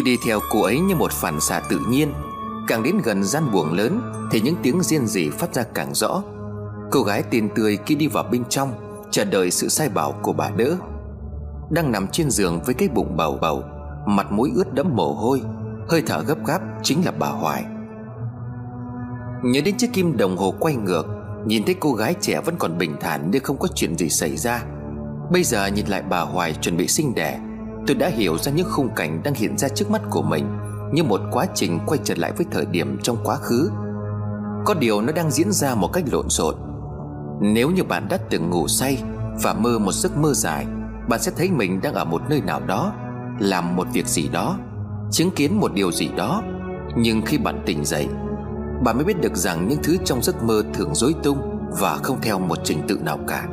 Tôi đi theo cô ấy như một phản xạ tự nhiên. Càng đến gần gian buồng lớn, Thì những tiếng riêng rỉ phát ra càng rõ. Cô gái tiền tươi khi đi vào bên trong, Chờ đợi sự sai bảo của bà đỡ. Đang nằm trên giường với cái bụng bầu bầu Mặt mũi ướt đẫm mồ hôi, Hơi thở gấp gáp chính là bà Hoài. Nhớ đến chiếc kim đồng hồ quay ngược, Nhìn thấy cô gái trẻ vẫn còn bình thản Như không có chuyện gì xảy ra. Bây giờ nhìn lại bà Hoài chuẩn bị sinh đẻ Tôi đã hiểu ra những khung cảnh đang hiện ra trước mắt của mình Như một quá trình quay trở lại với thời điểm trong quá khứ. Có điều nó đang diễn ra một cách lộn xộn. Nếu như bạn đã từng ngủ say Và mơ một giấc mơ dài, Bạn sẽ thấy mình đang ở một nơi nào đó, Làm một việc gì đó, Chứng kiến một điều gì đó. Nhưng khi bạn tỉnh dậy, Bạn mới biết được rằng những thứ trong giấc mơ thường dối tung Và không theo một trình tự nào cả.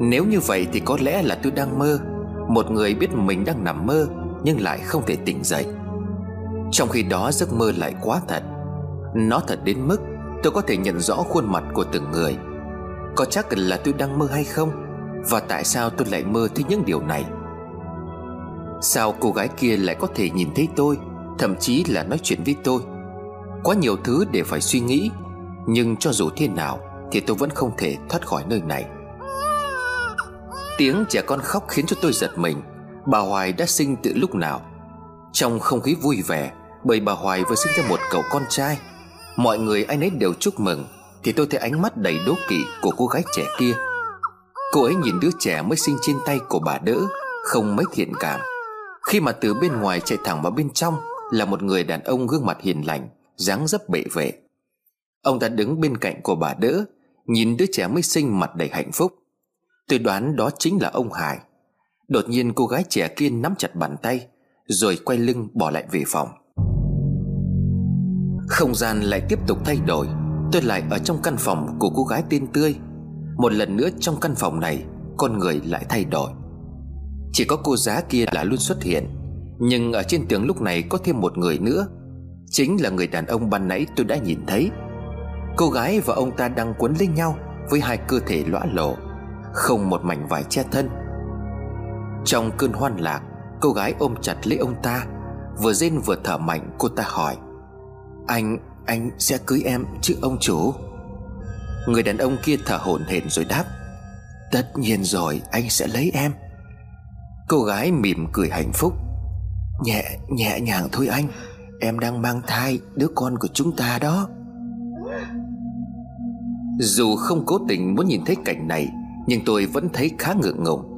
Nếu như vậy thì có lẽ là tôi đang mơ một người biết mình đang nằm mơ, Nhưng lại không thể tỉnh dậy. Trong khi đó, giấc mơ lại quá thật. Nó thật đến mức Tôi có thể nhận rõ khuôn mặt của từng người. Có chắc là tôi đang mơ hay không? Và tại sao tôi lại mơ thấy những điều này? Sao cô gái kia lại có thể nhìn thấy tôi, Thậm chí là nói chuyện với tôi? Quá nhiều thứ để phải suy nghĩ, Nhưng cho dù thế nào Thì tôi vẫn không thể thoát khỏi nơi này. Tiếng trẻ con khóc khiến cho tôi giật mình. Bà Hoài đã sinh từ lúc nào? Trong không khí vui vẻ, Bởi bà Hoài vừa sinh ra một cậu con trai. Mọi người ai nấy đều chúc mừng, Thì tôi thấy ánh mắt đầy đố kỵ của cô gái trẻ kia. Cô ấy nhìn đứa trẻ mới sinh trên tay của bà đỡ, Không mấy thiện cảm. Khi mà từ bên ngoài chạy thẳng vào bên trong, Là một người đàn ông gương mặt hiền lành, dáng dấp bệ vệ. Ông ta đứng bên cạnh của bà đỡ, Nhìn đứa trẻ mới sinh mặt đầy hạnh phúc. Tôi đoán đó chính là ông Hải. Đột nhiên cô gái trẻ kia nắm chặt bàn tay, Rồi quay lưng bỏ lại về phòng. Không gian lại tiếp tục thay đổi. Tôi lại ở trong căn phòng của cô gái tên Tươi. Một lần nữa trong căn phòng này, Con người lại thay đổi. Chỉ có cô giá kia là luôn xuất hiện, Nhưng ở trên tường lúc này có thêm một người nữa. Chính là người đàn ông ban nãy tôi đã nhìn thấy. Cô gái và ông ta đang quấn lấy nhau Với hai cơ thể lõa lộ không một mảnh vải che thân. Trong cơn hoan lạc Cô gái ôm chặt lấy ông ta Vừa rên vừa thở mạnh cô ta hỏi Anh, anh sẽ cưới em chứ ông chủ? Người đàn ông kia thở hổn hển rồi đáp Tất nhiên rồi anh sẽ lấy em. Cô gái mỉm cười hạnh phúc Nhẹ, nhẹ nhàng thôi anh Em đang mang thai đứa con của chúng ta đó. Dù không cố tình muốn nhìn thấy cảnh này nhưng tôi vẫn thấy khá ngượng ngùng.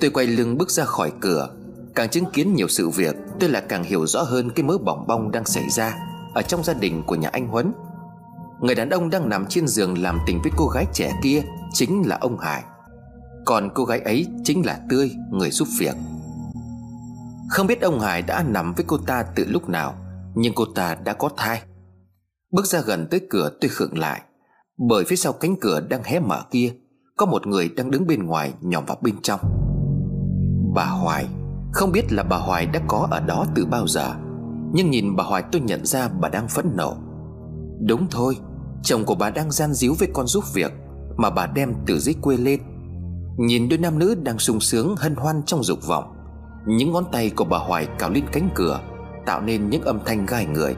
Tôi quay lưng bước ra khỏi cửa. Càng chứng kiến nhiều sự việc, Tôi là càng hiểu rõ hơn cái mớ bỏng bong đang xảy ra Ở trong gia đình của nhà anh Huấn. Người đàn ông đang nằm trên giường làm tình với cô gái trẻ kia Chính là ông Hải. Còn cô gái ấy chính là Tươi, Người giúp việc. Không biết ông Hải đã nằm với cô ta từ lúc nào, Nhưng cô ta đã có thai. Bước ra gần tới cửa, tôi khựng lại, Bởi phía sau cánh cửa đang hé mở kia có một người đang đứng bên ngoài nhòm vào bên trong. Bà Hoài, Không biết là bà Hoài đã có ở đó từ bao giờ, Nhưng nhìn bà Hoài tôi nhận ra bà đang phẫn nộ. Đúng thôi, Chồng của bà đang gian díu với con giúp việc Mà bà đem từ dưới quê lên. Nhìn đôi nam nữ đang sung sướng, hân hoan trong dục vọng, Những ngón tay của bà Hoài cào lên cánh cửa, Tạo nên những âm thanh gai người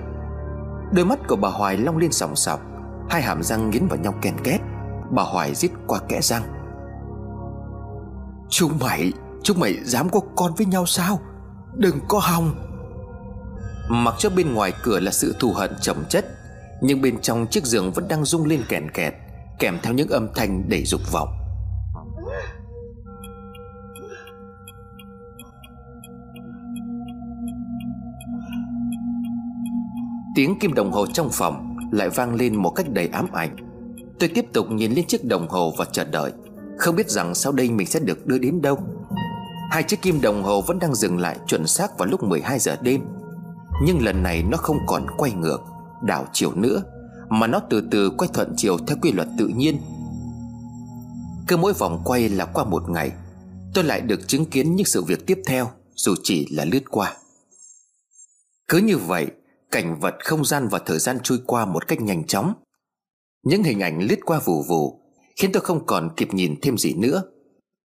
Đôi mắt của bà Hoài long lên sòng sọc, Hai hàm răng nghiến vào nhau ken két. Bà Hoài giết qua kẽ răng Chúng mày Chúng mày dám có con với nhau sao? Đừng có hòng. Mặc cho bên ngoài cửa là sự thù hận chồng chất, Nhưng bên trong chiếc giường vẫn đang rung lên kèn kẹt, Kèm theo những âm thanh đầy dục vọng. Tiếng kim đồng hồ trong phòng Lại vang lên một cách đầy ám ảnh. Tôi tiếp tục nhìn lên chiếc đồng hồ và chờ đợi. Không biết rằng sau đây mình sẽ được đưa đến đâu. Hai chiếc kim đồng hồ vẫn đang dừng lại chuẩn xác vào lúc 12 giờ đêm. Nhưng lần này nó không còn quay ngược, Đảo chiều nữa, Mà nó từ từ quay thuận chiều theo quy luật tự nhiên. Cứ mỗi vòng quay là qua một ngày, Tôi lại được chứng kiến những sự việc tiếp theo, Dù chỉ là lướt qua. Cứ như vậy, Cảnh vật không gian và thời gian trôi qua một cách nhanh chóng những hình ảnh lướt qua vù vù Khiến tôi không còn kịp nhìn thêm gì nữa.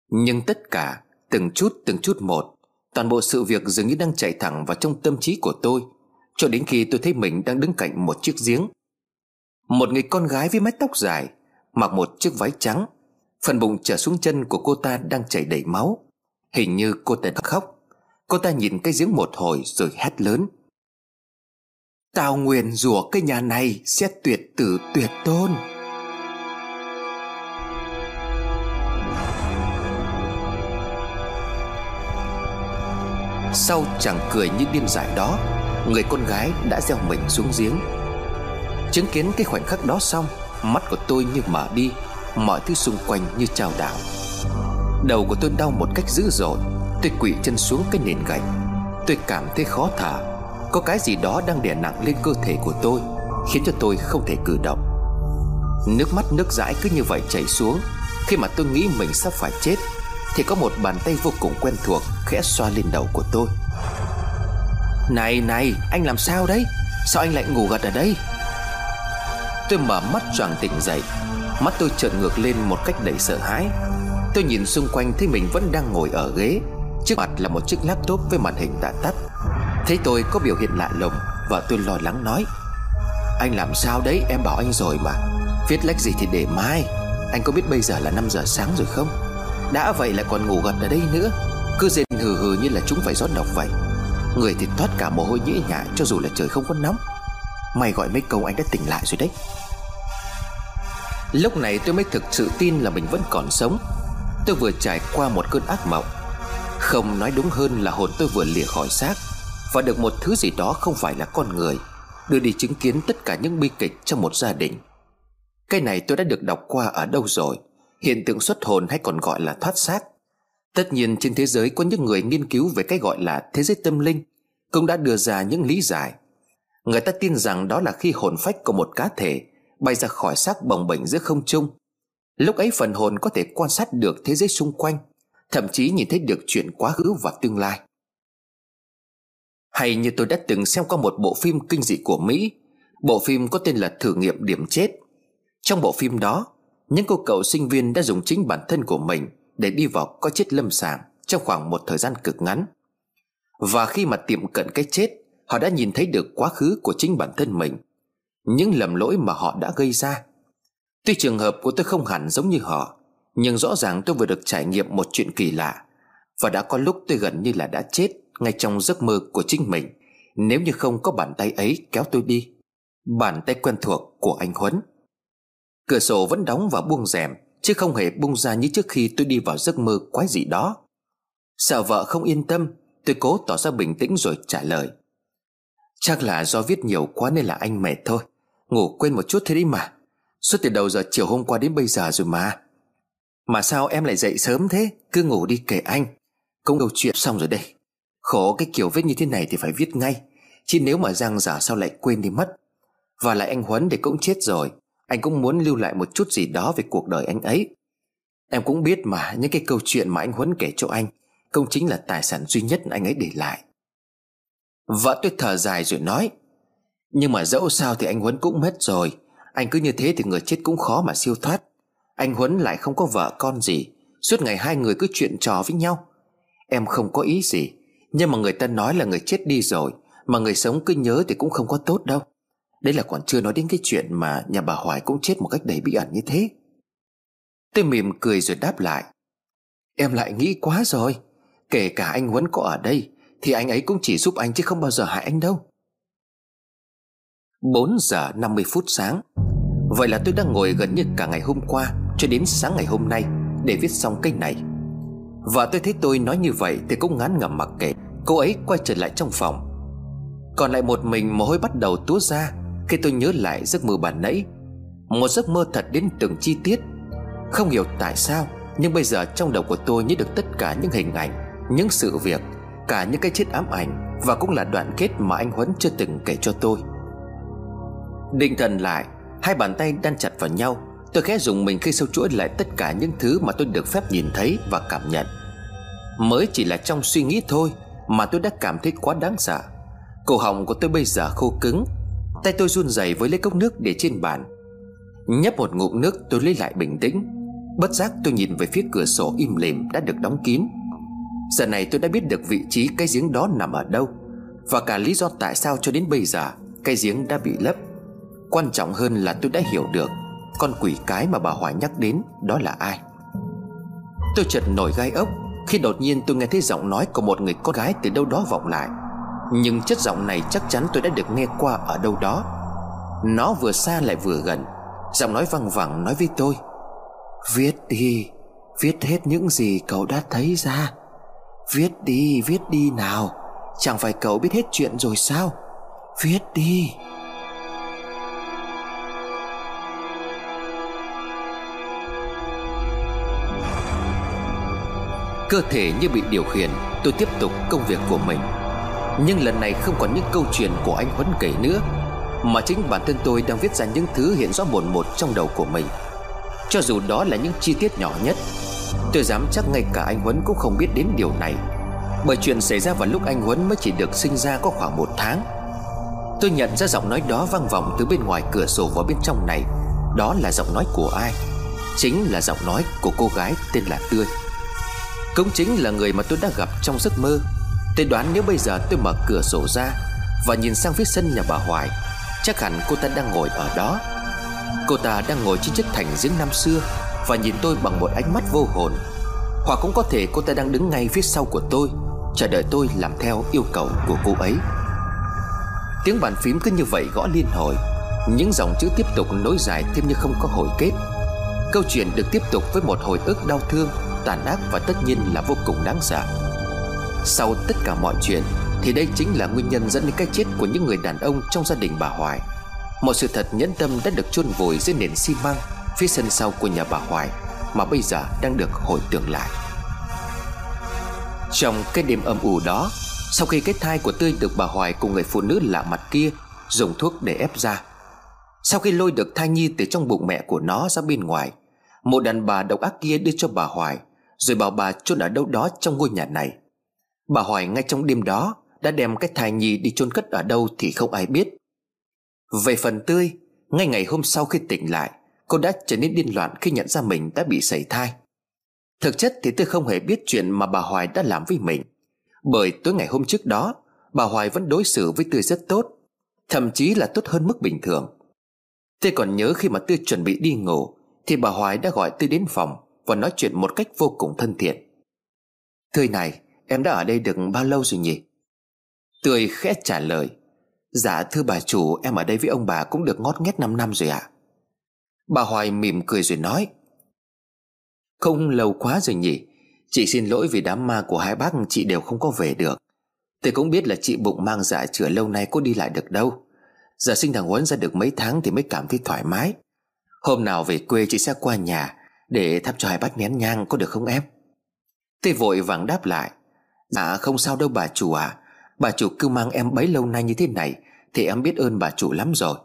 Nhưng tất cả, Từng chút từng chút một, Toàn bộ sự việc dường như đang chạy thẳng vào trong tâm trí của tôi, Cho đến khi tôi thấy mình đang đứng cạnh một chiếc giếng. Một người con gái với mái tóc dài, Mặc một chiếc váy trắng, Phần bụng trở xuống chân của cô ta đang chảy đầy máu. Hình như cô ta đang khóc. Cô ta nhìn cái giếng một hồi rồi hét lớn. Tao nguyền rủa cái nhà này sẽ tuyệt tử tuyệt tôn. Sau chẳng cười như điên dại đó, Người con gái đã gieo mình xuống giếng. Chứng kiến cái khoảnh khắc đó xong, Mắt của tôi như mở đi, Mọi thứ xung quanh như trao đảo. Đầu của tôi đau một cách dữ dội, Tôi quỵ chân xuống cái nền gạch. Tôi cảm thấy khó thở. Có cái gì đó đang đè nặng lên cơ thể của tôi, Khiến cho tôi không thể cử động. Nước mắt nước dãi cứ như vậy chảy xuống. Khi mà tôi nghĩ mình sắp phải chết, Thì có một bàn tay vô cùng quen thuộc Khẽ xoa lên đầu của tôi. Này này, anh làm sao đấy? Sao anh lại ngủ gật ở đây? Tôi mở mắt choàng tỉnh dậy. Mắt tôi trợn ngược lên một cách đầy sợ hãi. Tôi nhìn xung quanh thấy mình vẫn đang ngồi ở ghế. Trước mặt là một chiếc laptop với màn hình đã tắt. Thấy tôi có biểu hiện lạ lùng Và tôi lo lắng nói. Anh làm sao đấy? Em bảo anh rồi mà. Viết lách gì thì để mai. Anh có biết bây giờ là 5 giờ sáng rồi không? Đã vậy lại còn ngủ gật ở đây nữa. Cứ rên hừ hừ như là chúng phải rót độc vậy. Người thì toát cả mồ hôi nhễ nhại Cho dù là trời không có nóng. Mày gọi mấy câu anh đã tỉnh lại rồi đấy. Lúc này tôi mới thực sự tin là mình vẫn còn sống. Tôi vừa trải qua một cơn ác mộng. Không nói đúng hơn là hồn tôi vừa lìa khỏi xác. Và được một thứ gì đó không phải là con người, Đưa đi chứng kiến tất cả những bi kịch trong một gia đình. Cái này tôi đã được đọc qua ở đâu rồi? Hiện tượng xuất hồn hay còn gọi là thoát xác? Tất nhiên trên thế giới có những người nghiên cứu về cái gọi là thế giới tâm linh, Cũng đã đưa ra những lý giải. Người ta tin rằng đó là khi hồn phách của một cá thể Bay ra khỏi xác bồng bềnh giữa không trung. Lúc ấy phần hồn có thể quan sát được thế giới xung quanh, Thậm chí nhìn thấy được chuyện quá khứ và tương lai. Hay như tôi đã từng xem qua một bộ phim kinh dị của Mỹ. Bộ phim có tên là Thử nghiệm điểm chết. Trong bộ phim đó, Những cô cậu sinh viên đã dùng chính bản thân của mình Để đi vào coi chết lâm sàng Trong khoảng một thời gian cực ngắn. Và khi mà tiệm cận cái chết, Họ đã nhìn thấy được quá khứ của chính bản thân mình, Những lầm lỗi mà họ đã gây ra. Tuy trường hợp của tôi không hẳn giống như họ, Nhưng rõ ràng tôi vừa được trải nghiệm một chuyện kỳ lạ Và đã có lúc tôi gần như là đã chết. Ngay trong giấc mơ của chính mình. Nếu như không có bàn tay ấy kéo tôi đi, Bàn tay quen thuộc của anh Huấn. Cửa sổ vẫn đóng và buông rèm, Chứ không hề bung ra như trước khi tôi đi vào giấc mơ quái gì đó. Sợ vợ không yên tâm, Tôi cố tỏ ra bình tĩnh rồi trả lời. Chắc là do viết nhiều quá nên là anh mệt thôi. Ngủ quên một chút thế đi mà. Suốt từ đầu giờ chiều hôm qua đến bây giờ rồi mà. Mà sao em lại dậy sớm thế? Cứ ngủ đi kể anh. Cũng câu chuyện xong rồi đây. Khổ cái kiểu viết như thế này thì phải viết ngay, Chứ nếu mà giang giả sao lại quên đi mất. Và lại anh Huấn thì cũng chết rồi, Anh cũng muốn lưu lại một chút gì đó về cuộc đời anh ấy. Em cũng biết mà, Những cái câu chuyện mà anh Huấn kể cho anh công chính là tài sản duy nhất anh ấy để lại. Vợ tôi thở dài rồi nói, Nhưng mà dẫu sao thì anh Huấn cũng mất rồi, anh cứ như thế thì người chết cũng khó mà siêu thoát. Anh Huấn lại không có vợ con gì, Suốt ngày hai người cứ chuyện trò với nhau. Em không có ý gì nhưng mà người ta nói là người chết đi rồi, Mà người sống cứ nhớ thì cũng không có tốt đâu. Đấy là còn chưa nói đến cái chuyện mà Nhà bà Hoài cũng chết một cách đầy bí ẩn như thế. Tôi mỉm cười rồi đáp lại. Em lại nghĩ quá rồi. Kể cả anh Huấn có ở đây, Thì anh ấy cũng chỉ giúp anh chứ không bao giờ hại anh đâu. 4 giờ 50 phút sáng. Vậy là tôi đang ngồi gần như cả ngày hôm qua Cho đến sáng ngày hôm nay Để viết xong cái này. Và tôi thấy tôi nói như vậy Thì cũng ngán ngẩm mặc kệ. Cô ấy quay trở lại trong phòng. Còn lại một mình mồ hôi bắt đầu túa ra Khi tôi nhớ lại giấc mơ bản nãy. Một giấc mơ thật đến từng chi tiết. Không hiểu tại sao, Nhưng bây giờ trong đầu của tôi nhớ được tất cả những hình ảnh, Những sự việc, Cả những cái chết ám ảnh Và cũng là đoạn kết mà anh Huấn chưa từng kể cho tôi. Định thần lại, Hai bàn tay đan chặt vào nhau. Tôi khẽ dùng mình khi sâu chuỗi lại tất cả những thứ mà tôi được phép nhìn thấy và cảm nhận. Mới chỉ là trong suy nghĩ thôi Mà tôi đã cảm thấy quá đáng sợ. Cổ họng của tôi bây giờ khô cứng, Tay tôi run rẩy với lấy cốc nước để trên bàn. Nhấp một ngụm nước, tôi lấy lại bình tĩnh. Bất giác tôi nhìn về phía cửa sổ im lìm đã được đóng kín. Giờ này tôi đã biết được vị trí cái giếng đó nằm ở đâu Và cả lý do tại sao cho đến bây giờ Cái giếng đã bị lấp. Quan trọng hơn là tôi đã hiểu được con quỷ cái mà bà Hoài nhắc đến, Đó là ai? Tôi chợt nổi gai ốc Khi đột nhiên tôi nghe thấy giọng nói của một người con gái từ đâu đó vọng lại. Nhưng chất giọng này chắc chắn tôi đã được nghe qua ở đâu đó. Nó vừa xa lại vừa gần. Giọng nói văng vẳng nói với tôi, Viết đi, Viết hết những gì cậu đã thấy ra. Viết đi viết đi nào. Chẳng phải cậu biết hết chuyện rồi sao? Viết đi. Cơ thể như bị điều khiển, Tôi tiếp tục công việc của mình. Nhưng lần này không còn những câu chuyện của anh Huấn kể nữa, Mà chính bản thân tôi đang viết ra những thứ hiện rõ một một trong đầu của mình. Cho dù đó là những chi tiết nhỏ nhất, Tôi dám chắc ngay cả anh Huấn cũng không biết đến điều này. Bởi chuyện xảy ra vào lúc anh Huấn mới chỉ được sinh ra có khoảng một tháng. Tôi nhận ra giọng nói đó vang vọng từ bên ngoài cửa sổ vào bên trong này. Đó là giọng nói của ai? Chính là giọng nói của cô gái tên là Tươi cũng chính là người mà tôi đã gặp trong giấc mơ. Tôi đoán nếu bây giờ tôi mở cửa sổ ra Và nhìn sang phía sân nhà bà Hoài, Chắc hẳn cô ta đang ngồi ở đó. Cô ta đang ngồi trên chiếc thành giếng năm xưa Và nhìn tôi bằng một ánh mắt vô hồn. Hoặc cũng có thể cô ta đang đứng ngay phía sau của tôi, Chờ đợi tôi làm theo yêu cầu của cô ấy. Tiếng bàn phím cứ như vậy gõ liên hồi. Những dòng chữ tiếp tục nối dài thêm như không có hồi kết. Câu chuyện được tiếp tục với một hồi ức đau thương tàn ác và tất nhiên là vô cùng đáng sợ. Sau tất cả mọi chuyện, Thì đây chính là nguyên nhân dẫn đến cái chết của những người đàn ông trong gia đình bà Hoài. Một sự thật nhẫn tâm đã được chôn vùi dưới nền xi măng Phía sân sau của nhà bà Hoài Mà bây giờ đang được hồi tưởng lại. Trong cái đêm âm u đó, Sau khi cái thai của Tươi được bà Hoài cùng người phụ nữ lạ mặt kia Dùng thuốc để ép ra, Sau khi lôi được thai nhi từ trong bụng mẹ của nó ra bên ngoài, Một đàn bà độc ác kia đưa cho bà Hoài rồi bảo bà chôn ở đâu đó trong ngôi nhà này. Bà hỏi ngay trong đêm đó, Đã đem cái thai nhi đi chôn cất ở đâu Thì không ai biết. Về phần tươi, Ngay ngày hôm sau khi tỉnh lại, Cô đã trở nên điên loạn khi nhận ra mình đã bị sảy thai. Thực chất thì tôi không hề biết chuyện mà bà Hoài đã làm với mình. Bởi tối ngày hôm trước đó, Bà Hoài vẫn đối xử với Tươi rất tốt, Thậm chí là tốt hơn mức bình thường. Tôi còn nhớ khi mà Tươi chuẩn bị đi ngủ, Thì bà Hoài đã gọi Tươi đến phòng và nói chuyện một cách vô cùng thân thiện. Tươi này em đã ở đây được bao lâu rồi nhỉ? Tươi khẽ trả lời Dạ thưa bà chủ, em ở đây với ông bà cũng được ngót nghét 5 năm rồi ạ. À. Bà Hoài mỉm cười rồi nói, Không lâu quá rồi nhỉ, Chị xin lỗi vì đám ma của hai bác chị đều không có về được. Tôi cũng biết là chị bụng mang dạ chữa lâu nay có đi lại được đâu. Giờ sinh thằng Huấn ra được mấy tháng thì mới cảm thấy thoải mái. Hôm nào về quê chị sẽ qua nhà để thắp cho hai bát nén nhang có được không em? Tôi vội vàng đáp lại. Dạ không sao đâu bà chủ à Bà chủ cứ mang em bấy lâu nay như thế này, Thì em biết ơn bà chủ lắm rồi.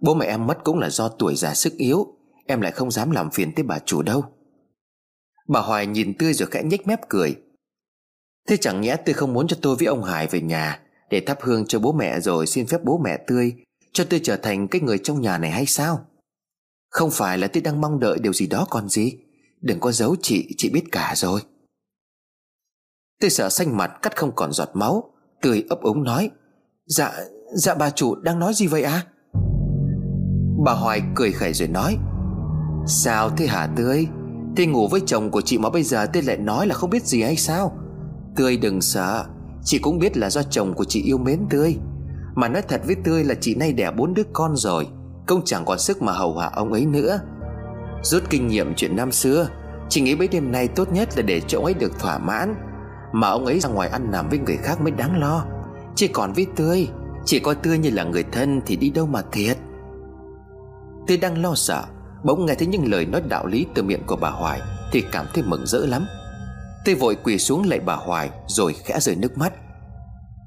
Bố mẹ em mất cũng là do tuổi già sức yếu, Em lại không dám làm phiền tới bà chủ đâu. Bà Hoài nhìn Tươi rồi khẽ nhếch mép cười. Thế chẳng nhẽ Tươi không muốn cho tôi với ông Hải về nhà, Để thắp hương cho bố mẹ rồi xin phép bố mẹ Tươi, Cho tôi trở thành cái người trong nhà này hay sao? Không phải là tôi đang mong đợi điều gì đó còn gì. Đừng có giấu chị Chị biết cả rồi. Tôi sợ xanh mặt cắt không còn giọt máu, Tươi ấp ống nói Dạ dạ bà chủ đang nói gì vậy à? Bà Hoài cười khẩy rồi nói, Sao thế hả Tươi? Tươi ngủ với chồng của chị mà bây giờ Tươi lại nói là không biết gì hay sao? Tươi đừng sợ, Chị cũng biết là do chồng của chị yêu mến Tươi. Mà nói thật với Tươi là chị nay đẻ bốn đứa con rồi công chẳng còn sức mà hầu hạ ông ấy nữa. Rút kinh nghiệm chuyện năm xưa Chị nghĩ bấy đêm nay tốt nhất là để cho ông ấy được thỏa mãn. Mà ông ấy ra ngoài ăn nằm với người khác mới đáng lo. Chỉ còn với Tươi, Chỉ coi Tươi như là người thân thì đi đâu mà thiệt. Tươi đang lo sợ, Bỗng nghe thấy những lời nói đạo lý từ miệng của bà Hoài Thì cảm thấy mừng rỡ lắm. Tươi vội quỳ xuống lạy bà Hoài Rồi khẽ rơi nước mắt.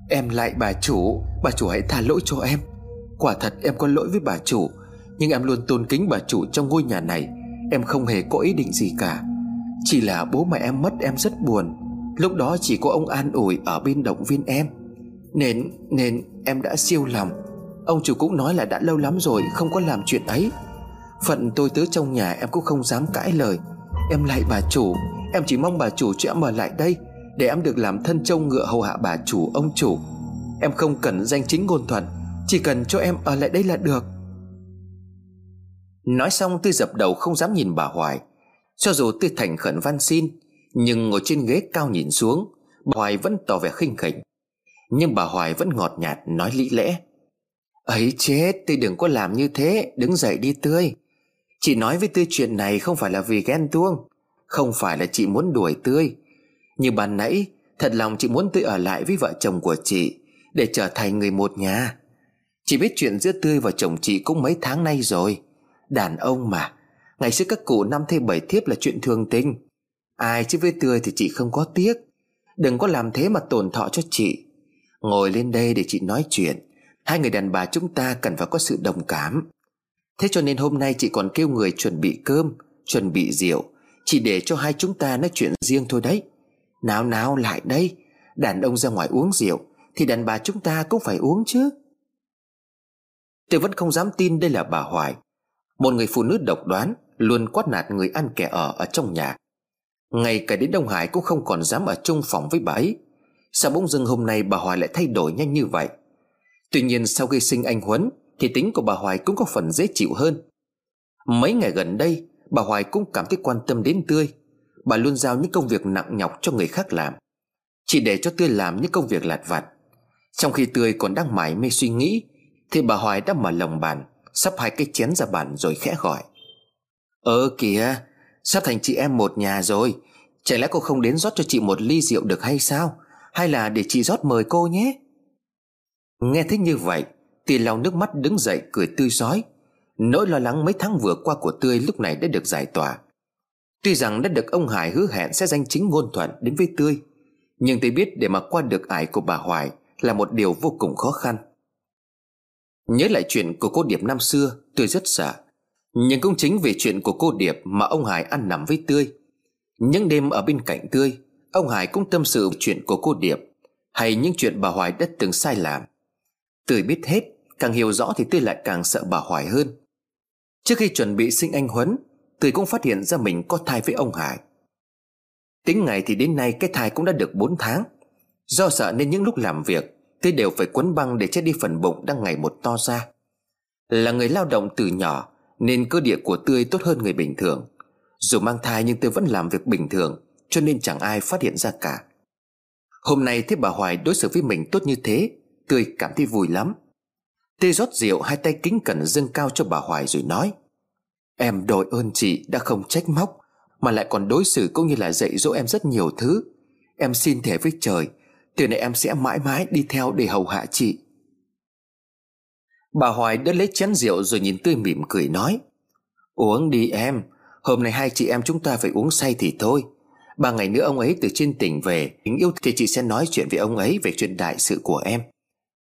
Em lại bà chủ Bà chủ hãy tha lỗi cho em. Quả thật em có lỗi với bà chủ, Nhưng em luôn tôn kính bà chủ trong ngôi nhà này. Em không hề có ý định gì cả. Chỉ là bố mẹ em mất em rất buồn. Lúc đó chỉ có ông an ủi ở bên động viên em. Nên nên em đã siêu lòng. Ông chủ cũng nói là đã lâu lắm rồi, Không có làm chuyện ấy. Phận tôi tớ trong nhà em cũng không dám cãi lời. Em lại bà chủ, Em chỉ mong bà chủ cho em ở lại đây, Để em được làm thân trông ngựa hầu hạ bà chủ, ông chủ. Em không cần danh chính ngôn thuận. Chỉ cần cho em ở lại đây là được. Nói xong tôi dập đầu không dám nhìn bà Hoài. Cho dù tôi thành khẩn van xin, Nhưng ngồi trên ghế cao nhìn xuống, Bà Hoài vẫn tỏ vẻ khinh khỉnh. Nhưng bà Hoài vẫn ngọt nhạt nói lý lẽ. Ấy chết tôi đừng có làm như thế, Đứng dậy đi tươi. Chị nói với tươi chuyện này không phải là vì ghen tuông, Không phải là chị muốn đuổi tươi. Như ban nãy, Thật lòng chị muốn tươi ở lại với vợ chồng của chị, Để trở thành người một nhà. Chị biết chuyện giữa tươi và chồng chị cũng mấy tháng nay rồi. Đàn ông mà. Ngày xưa các cụ năm thê bảy thiếp là chuyện thường tình. Ai chứ với tươi thì chị không có tiếc. Đừng có làm thế mà tổn thọ cho chị. Ngồi lên đây để chị nói chuyện. Hai người đàn bà chúng ta cần phải có sự đồng cảm. Thế cho nên hôm nay chị còn kêu người chuẩn bị cơm, Chuẩn bị rượu. Chỉ để cho hai chúng ta nói chuyện riêng thôi đấy. Nào nào, lại đây. Đàn ông ra ngoài uống rượu, Thì đàn bà chúng ta cũng phải uống chứ. Tôi vẫn không dám tin đây là bà Hoài. Một người phụ nữ độc đoán Luôn quát nạt người ăn kẻ ở ở trong nhà. Ngay cả đến Đông Hải cũng không còn dám ở chung phòng với bà ấy. Sao bỗng dưng hôm nay bà Hoài lại thay đổi nhanh như vậy? Tuy nhiên sau khi sinh anh Huấn, Thì tính của bà Hoài cũng có phần dễ chịu hơn. Mấy ngày gần đây, Bà Hoài cũng cảm thấy quan tâm đến Tươi. Bà luôn giao những công việc nặng nhọc cho người khác làm. Chỉ để cho Tươi làm những công việc lặt vặt. Trong khi Tươi còn đang mải mê suy nghĩ thì bà Hoài đã mở lòng bàn, Sắp hai cái chén ra bàn rồi khẽ gọi. Ơ kìa, Sắp thành chị em một nhà rồi. Chẳng lẽ cô không đến rót cho chị một ly rượu được hay sao? Hay là để chị rót mời cô nhé? Nghe thấy như vậy Tì lau nước mắt đứng dậy cười tươi rói Nỗi lo lắng mấy tháng vừa qua của Tươi lúc này đã được giải tỏa. Tuy rằng đã được ông Hải hứa hẹn sẽ danh chính ngôn thuận đến với Tươi, Nhưng tôi biết để mà qua được ải của bà Hoài Là một điều vô cùng khó khăn. Nhớ lại chuyện của cô Điệp năm xưa, Tôi rất sợ. Nhưng cũng chính vì chuyện của cô Điệp Mà ông Hải ăn nằm với Tươi. Những đêm ở bên cạnh Tươi, Ông Hải cũng tâm sự chuyện của cô Điệp, Hay những chuyện bà Hoài đã từng sai làm. Tươi biết hết, Càng hiểu rõ thì Tươi lại càng sợ bà Hoài hơn. Trước khi chuẩn bị sinh anh Huấn Tươi cũng phát hiện ra mình có thai với ông Hải. Tính ngày thì đến nay cái thai cũng đã được 4 tháng. Do sợ nên những lúc làm việc tôi đều phải quấn băng để che đi phần bụng đang ngày một to ra. Là người lao động từ nhỏ, Nên cơ địa của Tươi tốt hơn người bình thường. Dù mang thai nhưng Tươi vẫn làm việc bình thường, Cho nên chẳng ai phát hiện ra cả. Hôm nay thấy bà Hoài đối xử với mình tốt như thế, Tươi cảm thấy vui lắm. Tê rót rượu, hai tay kính cẩn dâng cao cho bà Hoài rồi nói, Em đội ơn chị đã không trách móc, Mà lại còn đối xử cũng như là dạy dỗ em rất nhiều thứ. Em xin thề với trời từ nay em sẽ mãi mãi đi theo để hầu hạ chị. Bà Hoài đã lấy chén rượu rồi nhìn tươi mỉm cười nói, Uống đi em, Hôm nay hai chị em chúng ta phải uống say thì thôi. Ba ngày nữa ông ấy từ trên tỉnh về, Tình yêu thì chị sẽ nói chuyện với ông ấy Về chuyện đại sự của em.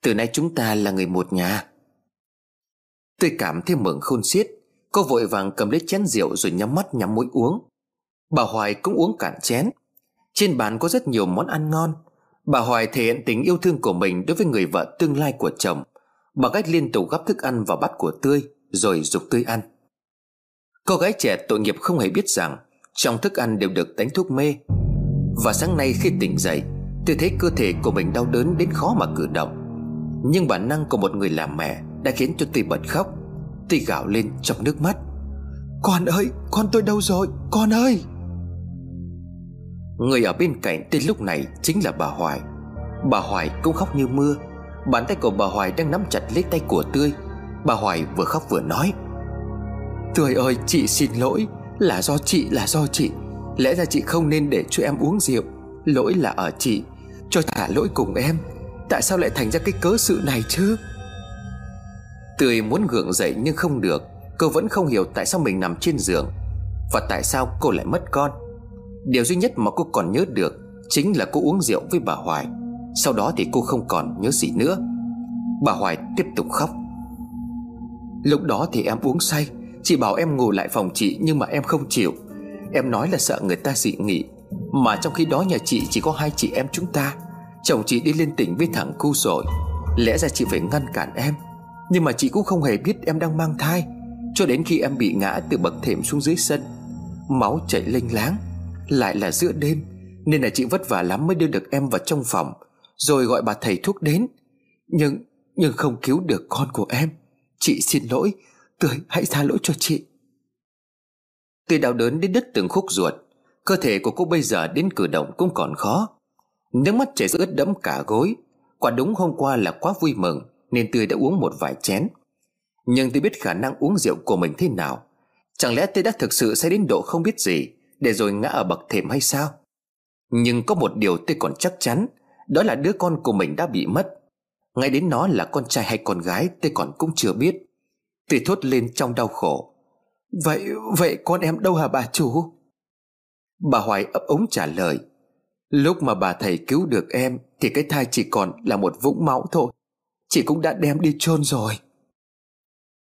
Từ nay chúng ta là người một nhà. Tôi cảm thấy mừng khôn xiết, Cô vội vàng cầm lấy chén rượu Rồi nhắm mắt nhắm mũi uống. Bà Hoài cũng uống cạn chén. Trên bàn có rất nhiều món ăn ngon Bà Hoài thể hiện tình yêu thương của mình Đối với người vợ tương lai của chồng. Bằng cách liên tục gắp thức ăn vào bát của Tươi, Rồi dục Tươi ăn. Cô gái trẻ tội nghiệp không hề biết rằng Trong thức ăn đều được đánh thuốc mê. Và sáng nay khi tỉnh dậy, Tôi thấy cơ thể của mình đau đớn đến khó mà cử động. Nhưng bản năng của một người làm mẹ Đã khiến cho tôi bật khóc. Tôi gào lên trong nước mắt. Con ơi, con tôi đâu rồi? Con ơi! Người ở bên cạnh tên lúc này Chính là bà Hoài. Bà Hoài cũng khóc như mưa. Bàn tay của bà Hoài đang nắm chặt lấy tay của Tươi. Bà Hoài vừa khóc vừa nói, Tươi ơi, chị xin lỗi. Là do chị, là do chị. Lẽ ra chị không nên để cho em uống rượu. Lỗi là ở chị. Cho thả lỗi cùng em. Tại sao lại thành ra cái cớ sự này chứ? Tươi muốn gượng dậy nhưng không được. Cô vẫn không hiểu tại sao mình nằm trên giường Và tại sao cô lại mất con. Điều duy nhất mà cô còn nhớ được Chính là cô uống rượu với bà Hoài. Sau đó thì cô không còn nhớ gì nữa. Bà Hoài tiếp tục khóc. Lúc đó thì em uống say, Chị bảo em ngủ lại phòng chị Nhưng mà em không chịu. Em nói là sợ người ta dị nghị, Mà trong khi đó nhà chị chỉ có hai chị em chúng ta. Chồng chị đi lên tỉnh với thằng cu rồi, Lẽ ra chị phải ngăn cản em. Nhưng mà chị cũng không hề biết em đang mang thai, Cho đến khi em bị ngã từ bậc thềm xuống dưới sân, Máu chảy lênh láng. Lại là giữa đêm, Nên là chị vất vả lắm mới đưa được em vào trong phòng, Rồi gọi bà thầy thuốc đến. Nhưng Nhưng không cứu được con của em. Chị xin lỗi, Tươi, hãy tha lỗi cho chị. Tươi đau đớn đến đứt từng khúc ruột, Cơ thể của cô bây giờ đến cử động cũng còn khó. Nước mắt chảy ướt đẫm cả gối. Quả đúng hôm qua là quá vui mừng, Nên Tươi đã uống một vài chén. Nhưng Tươi biết khả năng uống rượu của mình thế nào. Chẳng lẽ Tươi đã thực sự say đến độ không biết gì? Để rồi ngã ở bậc thềm hay sao? Nhưng có một điều tôi còn chắc chắn, Đó là đứa con của mình đã bị mất. Ngay đến nó là con trai hay con gái tôi còn cũng chưa biết. Tôi thốt lên trong đau khổ. Vậy vậy con em đâu hả bà chủ? Bà Hoài ấp ống trả lời. Lúc mà bà thầy cứu được em, Thì cái thai chỉ còn là một vũng máu thôi. Chị cũng đã đem đi chôn rồi.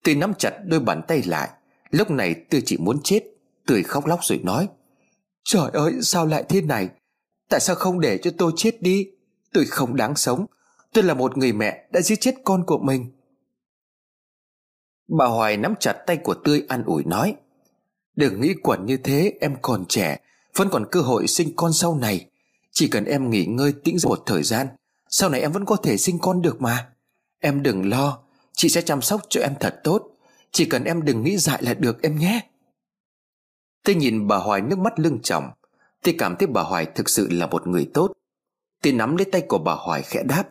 Tôi nắm chặt đôi bàn tay lại. Lúc này tôi chỉ muốn chết, Tôi khóc lóc rồi nói. Trời ơi, sao lại thế này? Tại sao không để cho tôi chết đi? Tôi không đáng sống. Tôi là một người mẹ đã giết chết con của mình. Bà Hoài nắm chặt tay của Tươi an ủi nói, Đừng nghĩ quẩn như thế, em còn trẻ, Vẫn còn cơ hội sinh con sau này. Chỉ cần em nghỉ ngơi tĩnh một thời gian, Sau này em vẫn có thể sinh con được mà. Em đừng lo, Chị sẽ chăm sóc cho em thật tốt. Chỉ cần em đừng nghĩ dại là được em nhé. Tôi nhìn bà Hoài nước mắt lưng tròng Tôi cảm thấy bà Hoài thực sự là một người tốt. Tôi nắm lấy tay của bà Hoài khẽ đáp,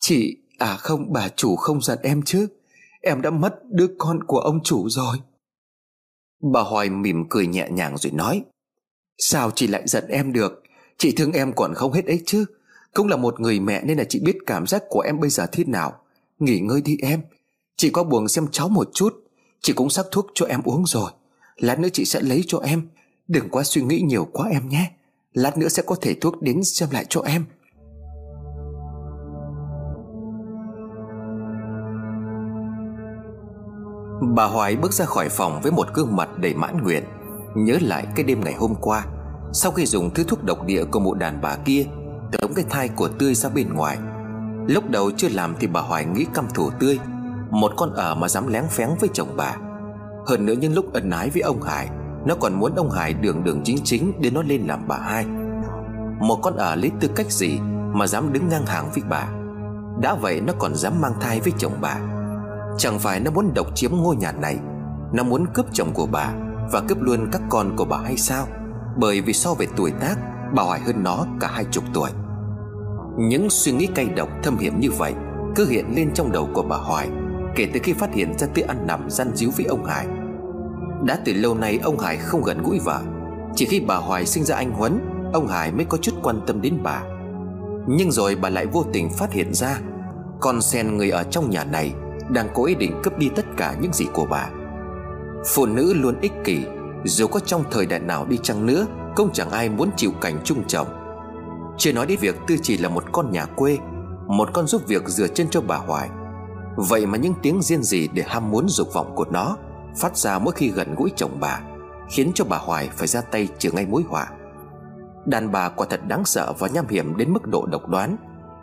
Chị À không, bà chủ không giận em chứ. Em đã mất đứa con của ông chủ rồi. Bà Hoài mỉm cười nhẹ nhàng rồi nói, Sao chị lại giận em được? Chị thương em còn không hết ấy chứ. Cũng là một người mẹ nên là chị biết cảm giác của em bây giờ thế nào. Nghỉ ngơi đi em. Chị có buồn xem cháu một chút. Chị cũng sắc thuốc cho em uống rồi. Lát nữa chị sẽ lấy cho em. Đừng quá suy nghĩ nhiều quá em nhé. Lát nữa sẽ có thể thuốc đến xem lại cho em. Bà Hoài bước ra khỏi phòng với một gương mặt đầy mãn nguyện. Nhớ lại cái đêm ngày hôm qua, Sau khi dùng thứ thuốc độc địa của một đàn bà kia Tống cái thai của Tươi ra bên ngoài. Lúc đầu chưa làm thì bà Hoài nghĩ căm thù Tươi, Một con ở mà dám lén phén với chồng bà. Hơn nữa những lúc ân ái với ông Hải, Nó còn muốn ông Hải đường đường chính chính Để nó lên làm bà hai. Một con ở lấy tư cách gì Mà dám đứng ngang hàng với bà? Đã vậy nó còn dám mang thai với chồng bà. Chẳng phải nó muốn độc chiếm ngôi nhà này, Nó muốn cướp chồng của bà Và cướp luôn các con của bà hay sao? Bởi vì so về tuổi tác, Bà Hoài hơn nó cả hai chục tuổi. Những suy nghĩ cay độc thâm hiểm như vậy Cứ hiện lên trong đầu của bà Hoài. Kể từ khi phát hiện ra tia ăn nằm gian díu với ông Hải. Đã từ lâu nay, ông Hải không gần gũi vợ. Chỉ khi bà Hoài sinh ra anh Huấn, Ông Hải mới có chút quan tâm đến bà. Nhưng rồi bà lại vô tình phát hiện ra, Con sen người ở trong nhà này đang có ý định cướp đi tất cả những gì của bà. Phụ nữ luôn ích kỷ, Dù có trong thời đại nào đi chăng nữa, Cũng chẳng ai muốn chịu cảnh chung chồng. Chưa nói đến việc Tư chỉ là một con nhà quê, Một con giúp việc rửa chân cho bà Hoài. Vậy mà những tiếng riêng gì để ham muốn dục vọng của nó Phát ra mỗi khi gần gũi chồng bà, Khiến cho bà Hoài phải ra tay trừ ngay mối họa. Đàn bà quả thật đáng sợ và nham hiểm đến mức độ độc đoán.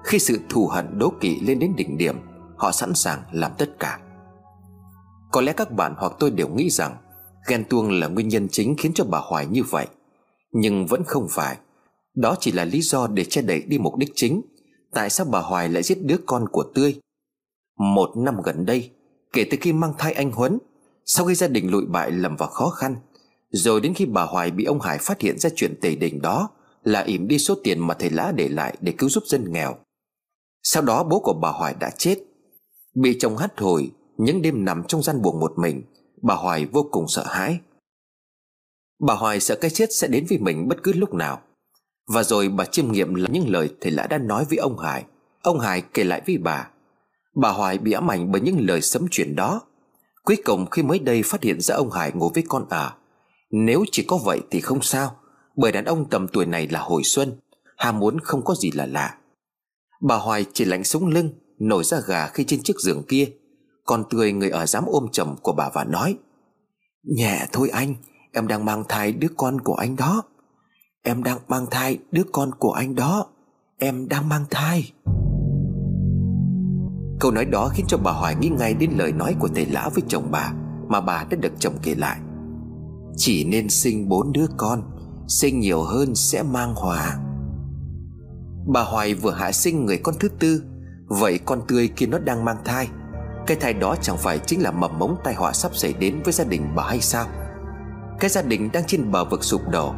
Khi sự thù hận đố kỵ lên đến đỉnh điểm, Họ sẵn sàng làm tất cả. Có lẽ các bạn hoặc tôi đều nghĩ rằng Ghen tuông là nguyên nhân chính khiến cho bà Hoài như vậy. Nhưng vẫn không phải. Đó chỉ là lý do để che đậy đi mục đích chính. Tại sao bà Hoài lại giết đứa con của Tươi? Một năm gần đây, Kể từ khi mang thai anh Huấn, Sau khi gia đình lụi bại lầm vào khó khăn, Rồi đến khi bà Hoài bị ông Hải phát hiện ra chuyện tề đình đó, Là ỉm đi số tiền mà thầy Lã để lại để cứu giúp dân nghèo. Sau đó bố của bà Hoài đã chết. Bị chồng hắt hồi, Những đêm nằm trong gian buồng một mình, Bà Hoài vô cùng sợ hãi. Bà Hoài sợ cái chết sẽ đến với mình bất cứ lúc nào. Và rồi bà chiêm nghiệm là những lời thầy lã đã nói với ông Hải. Ông Hải kể lại với bà Bà Hoài bị ám ảnh bởi những lời sấm chuyển đó. Cuối cùng khi mới đây phát hiện ra ông Hải ngủ với con à Nếu chỉ có vậy thì không sao, Bởi đàn ông tầm tuổi này là hồi xuân, Ham muốn không có gì là lạ. Bà Hoài chỉ lạnh sống lưng, Nổi ra gà khi trên chiếc giường kia, Còn tươi người ở dám ôm chầm của bà và nói, Nhẹ thôi anh, Em đang mang thai đứa con của anh đó. Em đang mang thai đứa con của anh đó. Em đang mang thai. Câu nói đó khiến cho bà Hoài nghĩ ngay đến lời nói của thầy lão với chồng bà, Mà bà đã được chồng kể lại. Chỉ nên sinh bốn đứa con, Sinh nhiều hơn sẽ mang hòa. Bà Hoài vừa hạ sinh người con thứ tư, Vậy con tươi kia nó đang mang thai. Cái thai đó chẳng phải chính là mầm mống tai họa sắp xảy đến với gia đình bà hay sao? Cái gia đình đang trên bờ vực sụp đổ.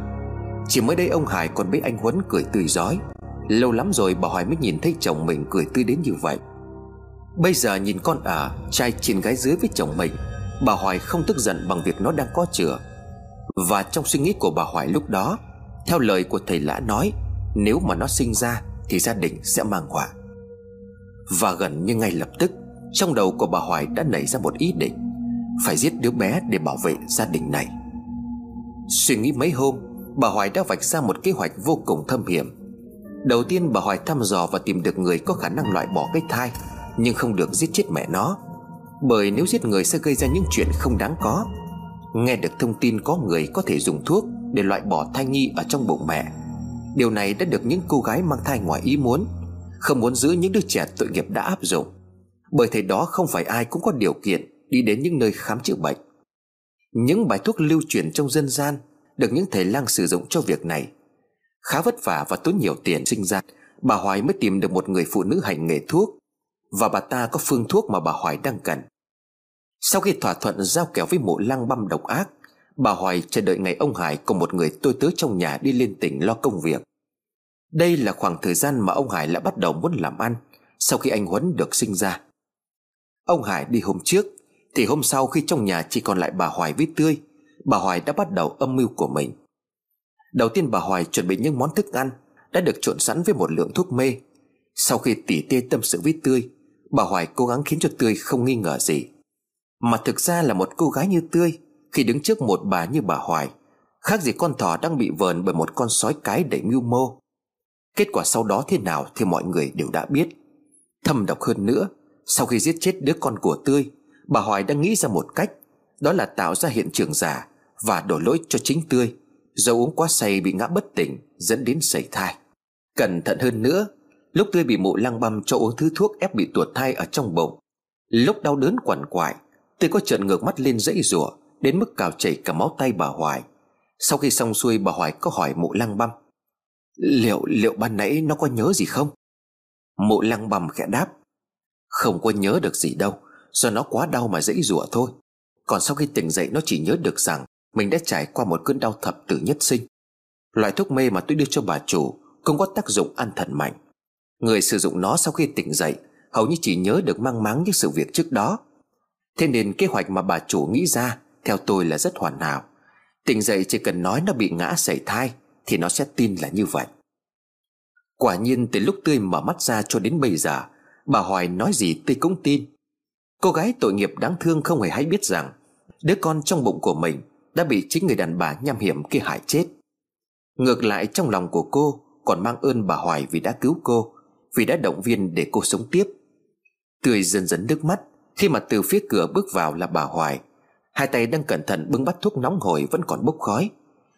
Chỉ mới đây ông Hải còn biết anh Huấn cười tươi giói. Lâu lắm rồi bà Hoài mới nhìn thấy chồng mình cười tươi đến như vậy. Bây giờ nhìn con à Trai trên gái dưới với chồng mình, Bà Hoài không tức giận bằng việc nó đang có chửa Và trong suy nghĩ của bà Hoài lúc đó, Theo lời của thầy lã nói, Nếu mà nó sinh ra Thì gia đình sẽ mang họa. Và gần như ngay lập tức, Trong đầu của bà Hoài đã nảy ra một ý định, Phải giết đứa bé để bảo vệ gia đình này. Suy nghĩ mấy hôm, Bà Hoài đã vạch ra một kế hoạch vô cùng thâm hiểm. Đầu tiên bà Hoài thăm dò và tìm được người có khả năng loại bỏ cái thai. Nhưng không được giết chết mẹ nó. Bởi nếu giết người sẽ gây ra những chuyện không đáng có. Nghe được thông tin có người có thể dùng thuốc Để loại bỏ thai nhi ở trong bụng mẹ. Điều này đã được những cô gái mang thai ngoài ý muốn, Không muốn giữ những đứa trẻ tội nghiệp đã áp dụng. Bởi thế đó không phải ai cũng có điều kiện Đi đến những nơi khám chữa bệnh. Những bài thuốc lưu truyền trong dân gian Được những thầy lang sử dụng cho việc này. Khá vất vả và tốn nhiều tiền sinh ra, Bà Hoài mới tìm được một người phụ nữ hành nghề thuốc. Và bà ta có phương thuốc mà bà Hoài đang cần. Sau khi thỏa thuận giao kèo với mụ lăng băm độc ác, Bà Hoài chờ đợi ngày ông Hải cùng một người tôi tớ trong nhà đi lên tỉnh lo công việc. Đây là khoảng thời gian mà ông Hải đã bắt đầu muốn làm ăn Sau khi anh Huấn được sinh ra. Ông Hải đi hôm trước, Thì hôm sau khi trong nhà chỉ còn lại bà Hoài với Tươi, Bà Hoài đã bắt đầu âm mưu của mình. Đầu tiên bà Hoài chuẩn bị những món thức ăn Đã được trộn sẵn với một lượng thuốc mê. Sau khi tỉ tê tâm sự với Tươi Bà Hoài cố gắng khiến cho Tươi không nghi ngờ gì. Mà thực ra là một cô gái như Tươi, Khi đứng trước một bà như bà Hoài, Khác gì con thỏ đang bị vờn bởi một con sói cái đầy mưu mô. Kết quả sau đó thế nào thì mọi người đều đã biết. Thâm độc hơn nữa, Sau khi giết chết đứa con của Tươi, Bà Hoài đã nghĩ ra một cách, Đó là tạo ra hiện trường giả Và đổ lỗi cho chính Tươi Do uống quá say bị ngã bất tỉnh, Dẫn đến sảy thai. Cẩn thận hơn nữa Lúc tươi bị mụ lăng băm, cho uống thứ thuốc ép bị tuột thai ở trong bụng. Lúc đau đớn quằn quại, Tươi có trợn ngược mắt lên dãy rủa, Đến mức cào chảy cả máu tay bà Hoài. Sau khi xong xuôi, bà Hoài có hỏi mụ lăng băm, Liệu liệu ban nãy nó có nhớ gì không? Mụ lăng băm khẽ đáp, Không có nhớ được gì đâu, Do nó quá đau mà dãy rủa thôi. Còn sau khi tỉnh dậy, nó chỉ nhớ được rằng mình đã trải qua một cơn đau thập tử nhất sinh. Loại thuốc mê mà tôi đưa cho bà chủ Không có tác dụng an thần mạnh. Người sử dụng nó sau khi tỉnh dậy, Hầu như chỉ nhớ được mang máng những sự việc trước đó. Thế nên kế hoạch mà bà chủ nghĩ ra, Theo tôi là rất hoàn hảo. Tỉnh dậy chỉ cần nói nó bị ngã sảy thai, Thì nó sẽ tin là như vậy. Quả nhiên từ lúc Tươi mở mắt ra cho đến bây giờ, Bà Hoài nói gì Tươi cũng tin. Cô gái tội nghiệp đáng thương không hề hay biết rằng, Đứa con trong bụng của mình đã bị chính người đàn bà nham hiểm kia hại chết. Ngược lại trong lòng của cô còn mang ơn bà hoài vì đã cứu cô vì đã động viên để cô sống tiếp. Tươi dần dần nước mắt, khi mà từ phía cửa bước vào là bà hoài. Hai tay đang cẩn thận bưng bắt thuốc nóng hổi vẫn còn bốc khói.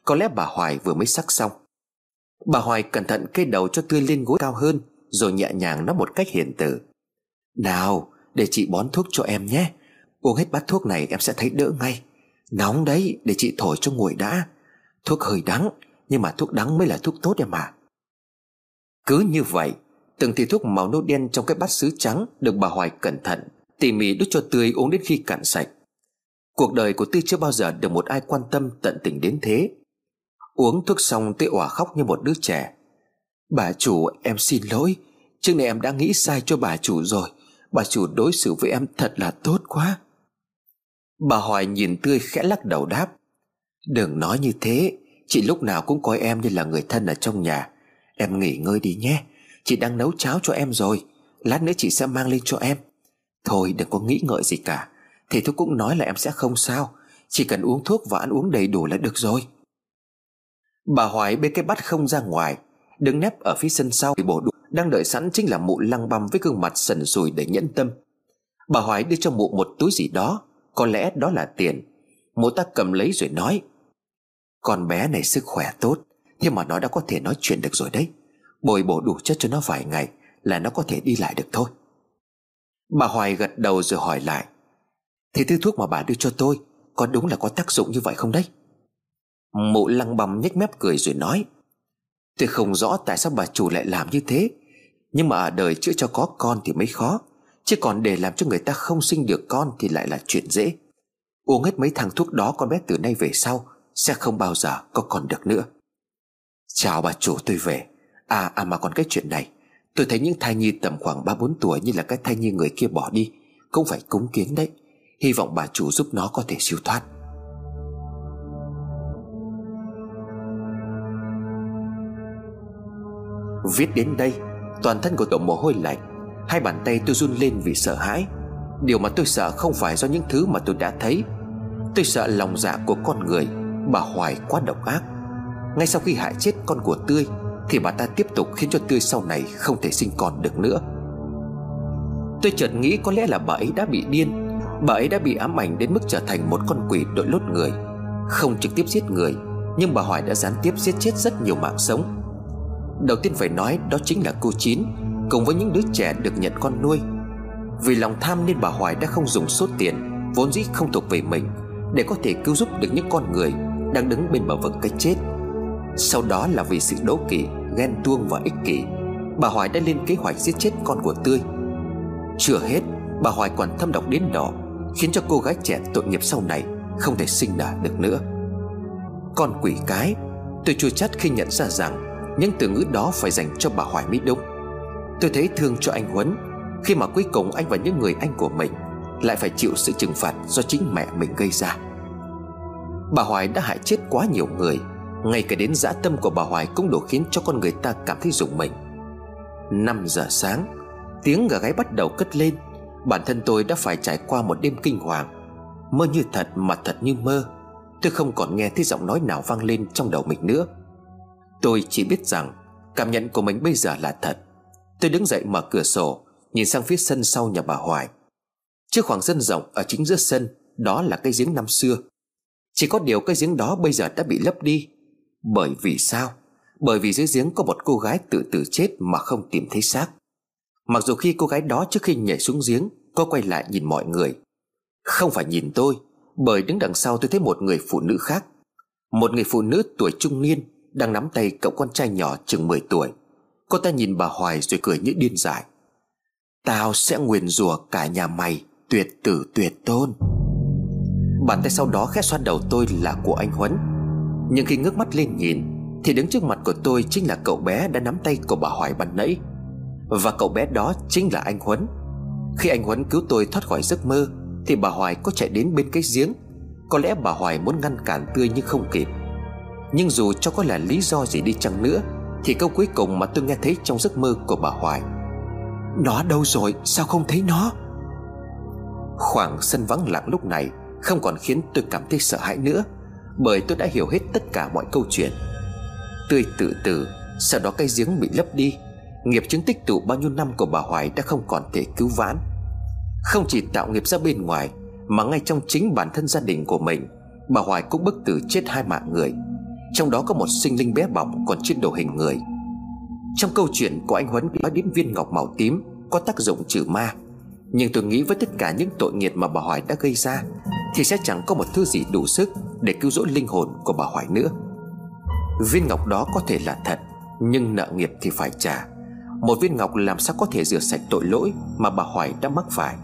Có lẽ bà hoài vừa mới sắc xong. Bà hoài cẩn thận cây đầu cho tươi lên gối cao hơn, rồi nhẹ nhàng nói một cách hiền từ. Nào, để chị bón thuốc cho em nhé. Uống hết bát thuốc này em sẽ thấy đỡ ngay. Nóng đấy, để chị thổi cho nguội đã. Thuốc hơi đắng, Nhưng mà thuốc đắng mới là thuốc tốt em mà Cứ như vậy Từng thì thuốc màu nâu đen trong cái bát sứ trắng Được bà Hoài cẩn thận, Tỉ mỉ đút cho Tươi uống đến khi cạn sạch. Cuộc đời của Tươi chưa bao giờ được một ai quan tâm tận tình đến thế. Uống thuốc xong Tươi òa khóc như một đứa trẻ. Bà chủ, em xin lỗi. Trước này em đã nghĩ sai cho bà chủ rồi. Bà chủ đối xử với em thật là tốt quá. Bà Hoài nhìn tươi khẽ lắc đầu đáp. Đừng nói như thế. Chị lúc nào cũng coi em như là người thân ở trong nhà. Em nghỉ ngơi đi nhé. Chị đang nấu cháo cho em rồi. Lát nữa chị sẽ mang lên cho em. Thôi, đừng có nghĩ ngợi gì cả. Thì tôi cũng nói là em sẽ không sao. Chỉ cần uống thuốc và ăn uống đầy đủ là được rồi. Bà Hoài bê cái bát không ra ngoài, Đứng nép ở phía sân sau. Thì bộ đủ Đang đợi sẵn chính là mụ lăng băm với gương mặt sần sùi để nhẫn tâm. Bà Hoài đưa cho mụ một túi gì đó, có lẽ đó là tiền. Mụ ta cầm lấy rồi nói, Con bé này sức khỏe tốt, Nhưng mà nó đã có thể nói chuyện được rồi đấy. Bồi bổ đủ chất cho nó vài ngày Là nó có thể đi lại được thôi. Bà Hoài gật đầu rồi hỏi lại Thế thứ thuốc mà bà đưa cho tôi Có đúng là có tác dụng như vậy không đấy? Mụ lăng bầm nhếch mép cười rồi nói, Tôi không rõ tại sao bà chủ lại làm như thế, Nhưng mà ở đời chữa cho có con thì mới khó, Chứ còn để làm cho người ta không sinh được con Thì lại là chuyện dễ. Uống hết mấy thằng thuốc đó con bé từ nay về sau Sẽ không bao giờ có con được nữa. Chào bà chủ, tôi về. À à mà còn cái chuyện này. Tôi thấy những thai nhi tầm khoảng 3-4 tuổi Như là cái thai nhi người kia bỏ đi, Cũng phải cúng kiến đấy. Hy vọng bà chủ giúp nó có thể siêu thoát. Viết đến đây, Toàn thân của tổ mồ hôi lạnh, Hai bàn tay tôi run lên vì sợ hãi. Điều mà tôi sợ không phải do những thứ mà tôi đã thấy. Tôi sợ lòng dạ của con người, Bà Hoài quá độc ác. Ngay sau khi hại chết con của Tươi thì bà ta tiếp tục khiến cho Tươi sau này Không thể sinh con được nữa. Tôi chợt nghĩ có lẽ là bà ấy đã bị điên. Bà ấy đã bị ám ảnh đến mức trở thành một con quỷ đội lốt người, Không trực tiếp giết người, Nhưng bà Hoài đã gián tiếp giết chết rất nhiều mạng sống. Đầu tiên phải nói đó chính là cô Chín, Cùng với những đứa trẻ được nhận con nuôi. Vì lòng tham nên bà Hoài đã không dùng số tiền, Vốn dĩ không thuộc về mình, Để có thể cứu giúp được những con người Đang đứng bên bờ vực cái chết. Sau đó là vì sự đố kỵ Ghen tuông và ích kỷ, Bà Hoài đã lên kế hoạch giết chết con của Tươi. Chưa hết, Bà Hoài còn thâm độc đến đỏ Khiến cho cô gái trẻ tội nghiệp sau này Không thể sinh nở được nữa. Con quỷ cái, Tôi chua chát khi nhận ra rằng Những từ ngữ đó phải dành cho bà Hoài mới đúng. Tôi thấy thương cho anh Huấn, Khi mà cuối cùng anh và những người anh của mình Lại phải chịu sự trừng phạt do chính mẹ mình gây ra. Bà Hoài đã hại chết quá nhiều người ngay cả đến dã tâm của bà Hoài Cũng đủ khiến cho con người ta cảm thấy rùng mình. 5 giờ sáng, Tiếng gà gáy bắt đầu cất lên. Bản thân tôi đã phải trải qua một đêm kinh hoàng. Mơ như thật mà thật như mơ. Tôi không còn nghe thấy giọng nói nào vang lên trong đầu mình nữa. Tôi chỉ biết rằng Cảm nhận của mình bây giờ là thật. Tôi đứng dậy mở cửa sổ, Nhìn sang phía sân sau nhà bà Hoài. Trước khoảng sân rộng ở chính giữa sân, Đó là cái giếng năm xưa. Chỉ có điều cái giếng đó bây giờ đã bị lấp đi. Bởi vì sao? Bởi vì dưới giếng có một cô gái tự tử chết Mà không tìm thấy xác. Mặc dù khi cô gái đó trước khi nhảy xuống giếng Có quay lại nhìn mọi người. Không phải nhìn tôi, Bởi đứng đằng sau tôi thấy một người phụ nữ khác. Một người phụ nữ tuổi trung niên Đang nắm tay cậu con trai nhỏ chừng 10 tuổi. Cô ta nhìn bà Hoài rồi cười như điên dại. Tao sẽ nguyền rủa cả nhà mày, Tuyệt tử tuyệt tôn. Bàn tay sau đó khét xoan đầu tôi là của anh Huấn. Nhưng khi ngước mắt lên nhìn, Thì đứng trước mặt của tôi chính là cậu bé đã nắm tay của bà Hoài ban nãy. Và cậu bé đó chính là anh Huấn. Khi anh Huấn cứu tôi thoát khỏi giấc mơ, Thì bà Hoài có chạy đến bên cái giếng. Có lẽ bà Hoài muốn ngăn cản tươi nhưng không kịp. Nhưng dù cho có là lý do gì đi chăng nữa, thì câu cuối cùng mà tôi nghe thấy trong giấc mơ của bà Hoài, Nó đâu rồi? Sao không thấy nó? Khoảng sân vắng lặng lúc này Không còn khiến tôi cảm thấy sợ hãi nữa. Bởi tôi đã hiểu hết tất cả mọi câu chuyện. Tươi tự tử, Sau đó cái giếng bị lấp đi. Nghiệp chứng tích tụ bao nhiêu năm của bà Hoài Đã không còn thể cứu vãn. Không chỉ tạo nghiệp ra bên ngoài, Mà ngay trong chính bản thân gia đình của mình, Bà Hoài cũng bức tử chết hai mạng người. Trong đó có một sinh linh bé bỏng còn trên đồ hình người. Trong câu chuyện của anh Huấn nói đến viên ngọc màu tím, Có tác dụng trừ ma. Nhưng tôi nghĩ với tất cả những tội nghiệp mà bà Hoài đã gây ra thì sẽ chẳng có một thứ gì đủ sức Để cứu rỗi linh hồn của bà Hoài nữa. Viên ngọc đó có thể là thật, Nhưng nợ nghiệp thì phải trả. Một viên ngọc làm sao có thể rửa sạch tội lỗi Mà bà Hoài đã mắc phải?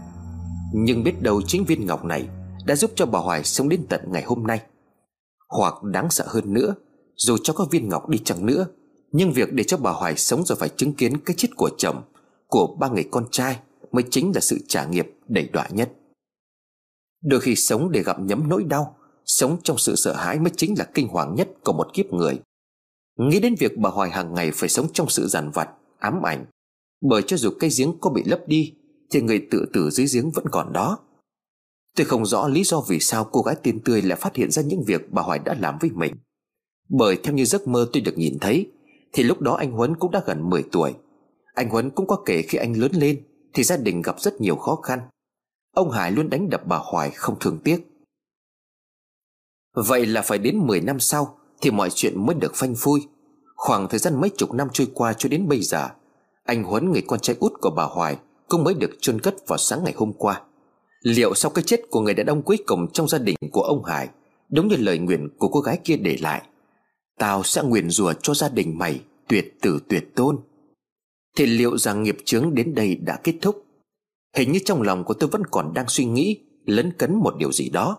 Nhưng biết đâu chính viên ngọc này Đã giúp cho bà Hoài sống đến tận ngày hôm nay. Hoặc đáng sợ hơn nữa, Dù cho có viên ngọc đi chăng nữa, Nhưng việc để cho bà Hoài sống rồi phải chứng kiến cái chết của chồng, Của ba người con trai Mới chính là sự trả nghiệp đầy đọa nhất. Đôi khi sống để gặp nhấm nỗi đau Sống trong sự sợ hãi mới chính là kinh hoàng nhất của một kiếp người. Nghĩ đến việc bà Hoài hàng ngày phải sống trong sự giàn vặt, ám ảnh Bởi cho dù cây giếng có bị lấp đi Thì người tự tử dưới giếng vẫn còn đó. Tôi không rõ lý do vì sao cô gái tên tươi lại phát hiện ra những việc bà Hoài đã làm với mình. Bởi theo như giấc mơ tôi được nhìn thấy Thì lúc đó anh Huấn cũng đã gần 10 tuổi. Anh Huấn cũng có kể khi anh lớn lên Thì gia đình gặp rất nhiều khó khăn. Ông Hải luôn đánh đập bà Hoài không thương tiếc. Vậy là phải đến 10 năm sau Thì mọi chuyện mới được phanh phui. Khoảng thời gian mấy chục năm trôi qua cho đến bây giờ, Anh Huấn người con trai út của bà Hoài Cũng mới được chôn cất vào sáng ngày hôm qua. Liệu sau cái chết của người đàn ông cuối cùng trong gia đình của ông Hải, Đúng như lời nguyện của cô gái kia để lại Tao sẽ nguyện rủa cho gia đình mày Tuyệt tử tuyệt tôn? Thì liệu rằng nghiệp chướng đến đây đã kết thúc? Hình như trong lòng của tôi vẫn còn đang suy nghĩ, Lấn cấn một điều gì đó.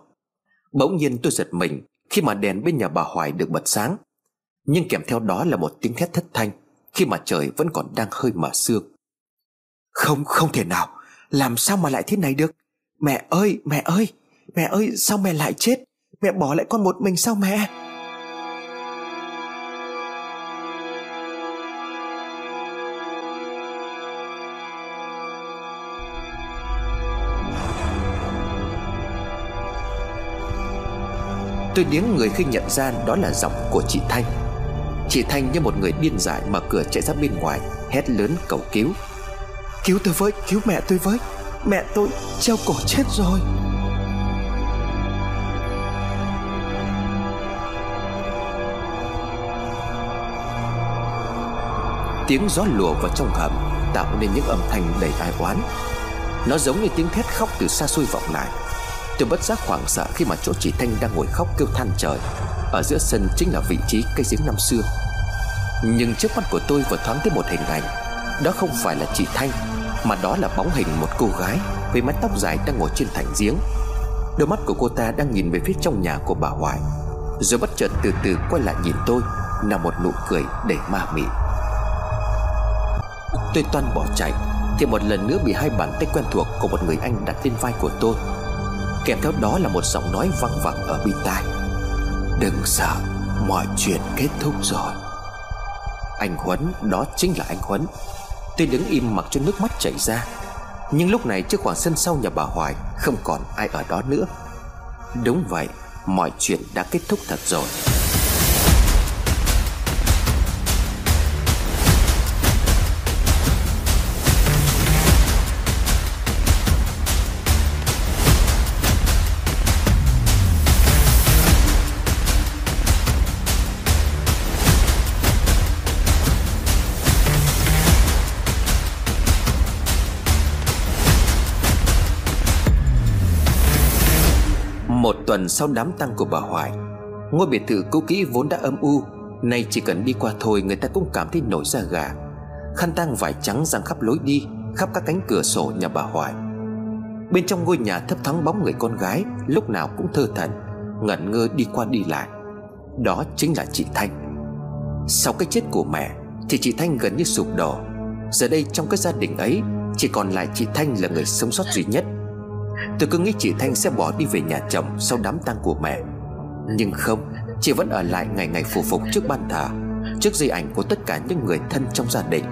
Bỗng nhiên tôi giật mình Khi mà đèn bên nhà bà Hoài được bật sáng. Nhưng kèm theo đó là một tiếng thét thất thanh Khi mà trời vẫn còn đang hơi mở sương. Không không thể nào. Làm sao mà lại thế này được? Mẹ ơi mẹ ơi Mẹ ơi, sao mẹ lại chết? Mẹ bỏ lại con một mình sao mẹ? Tôi điếng người khi nhận ra đó là giọng của chị Thanh. Chị Thanh như một người điên dại mở cửa chạy ra bên ngoài Hét lớn cầu cứu. Cứu tôi với, cứu mẹ tôi với. Mẹ tôi treo cổ chết rồi. Tiếng gió lùa vào trong hầm Tạo nên những âm thanh đầy ai oán. Nó giống như tiếng thét khóc từ xa xôi vọng lại. Tôi bất giác hoảng sợ khi mà chỗ chị Thanh đang ngồi khóc kêu than trời. Ở giữa sân chính là vị trí cây giếng năm xưa. Nhưng trước mắt của tôi vừa thoáng thấy một hình ảnh. Đó không phải là chị Thanh, Mà đó là bóng hình một cô gái Với mái tóc dài đang ngồi trên thành giếng. Đôi mắt của cô ta đang nhìn về phía trong nhà của bà Hoài Rồi bất chợt từ từ quay lại nhìn tôi Là một nụ cười đầy ma mị. Tôi toan bỏ chạy, Thì một lần nữa bị hai bàn tay quen thuộc Của một người anh đặt lên vai của tôi. Kèm theo đó là một giọng nói văng vẳng ở bên tai. Đừng sợ, Mọi chuyện kết thúc rồi. Anh Huấn, Đó chính là anh Huấn. Tôi đứng im mặc cho nước mắt chảy ra, Nhưng lúc này trước khoảng sân sau nhà bà Hoài Không còn ai ở đó nữa. Đúng vậy, Mọi chuyện đã kết thúc thật rồi. Tuần sau đám tang của bà Hoài. Ngôi biệt thự cũ kỹ vốn đã âm u, Nay chỉ cần đi qua thôi người ta cũng cảm thấy nổi da gà. Khăn tang vải trắng giăng khắp lối đi, Khắp các cánh cửa sổ nhà bà Hoài. Bên trong ngôi nhà thấp thoáng bóng người con gái, Lúc nào cũng thơ thần, Ngẩn ngơ đi qua đi lại. Đó chính là chị Thanh. Sau cái chết của mẹ, Thì chị Thanh gần như sụp đổ. Giờ đây trong cái gia đình ấy, Chỉ còn lại chị Thanh là người sống sót duy nhất. Tôi cứ nghĩ chị Thanh sẽ bỏ đi về nhà chồng Sau đám tang của mẹ. Nhưng không, Chị vẫn ở lại ngày ngày phù phục trước ban thờ, Trước di ảnh của tất cả những người thân trong gia đình.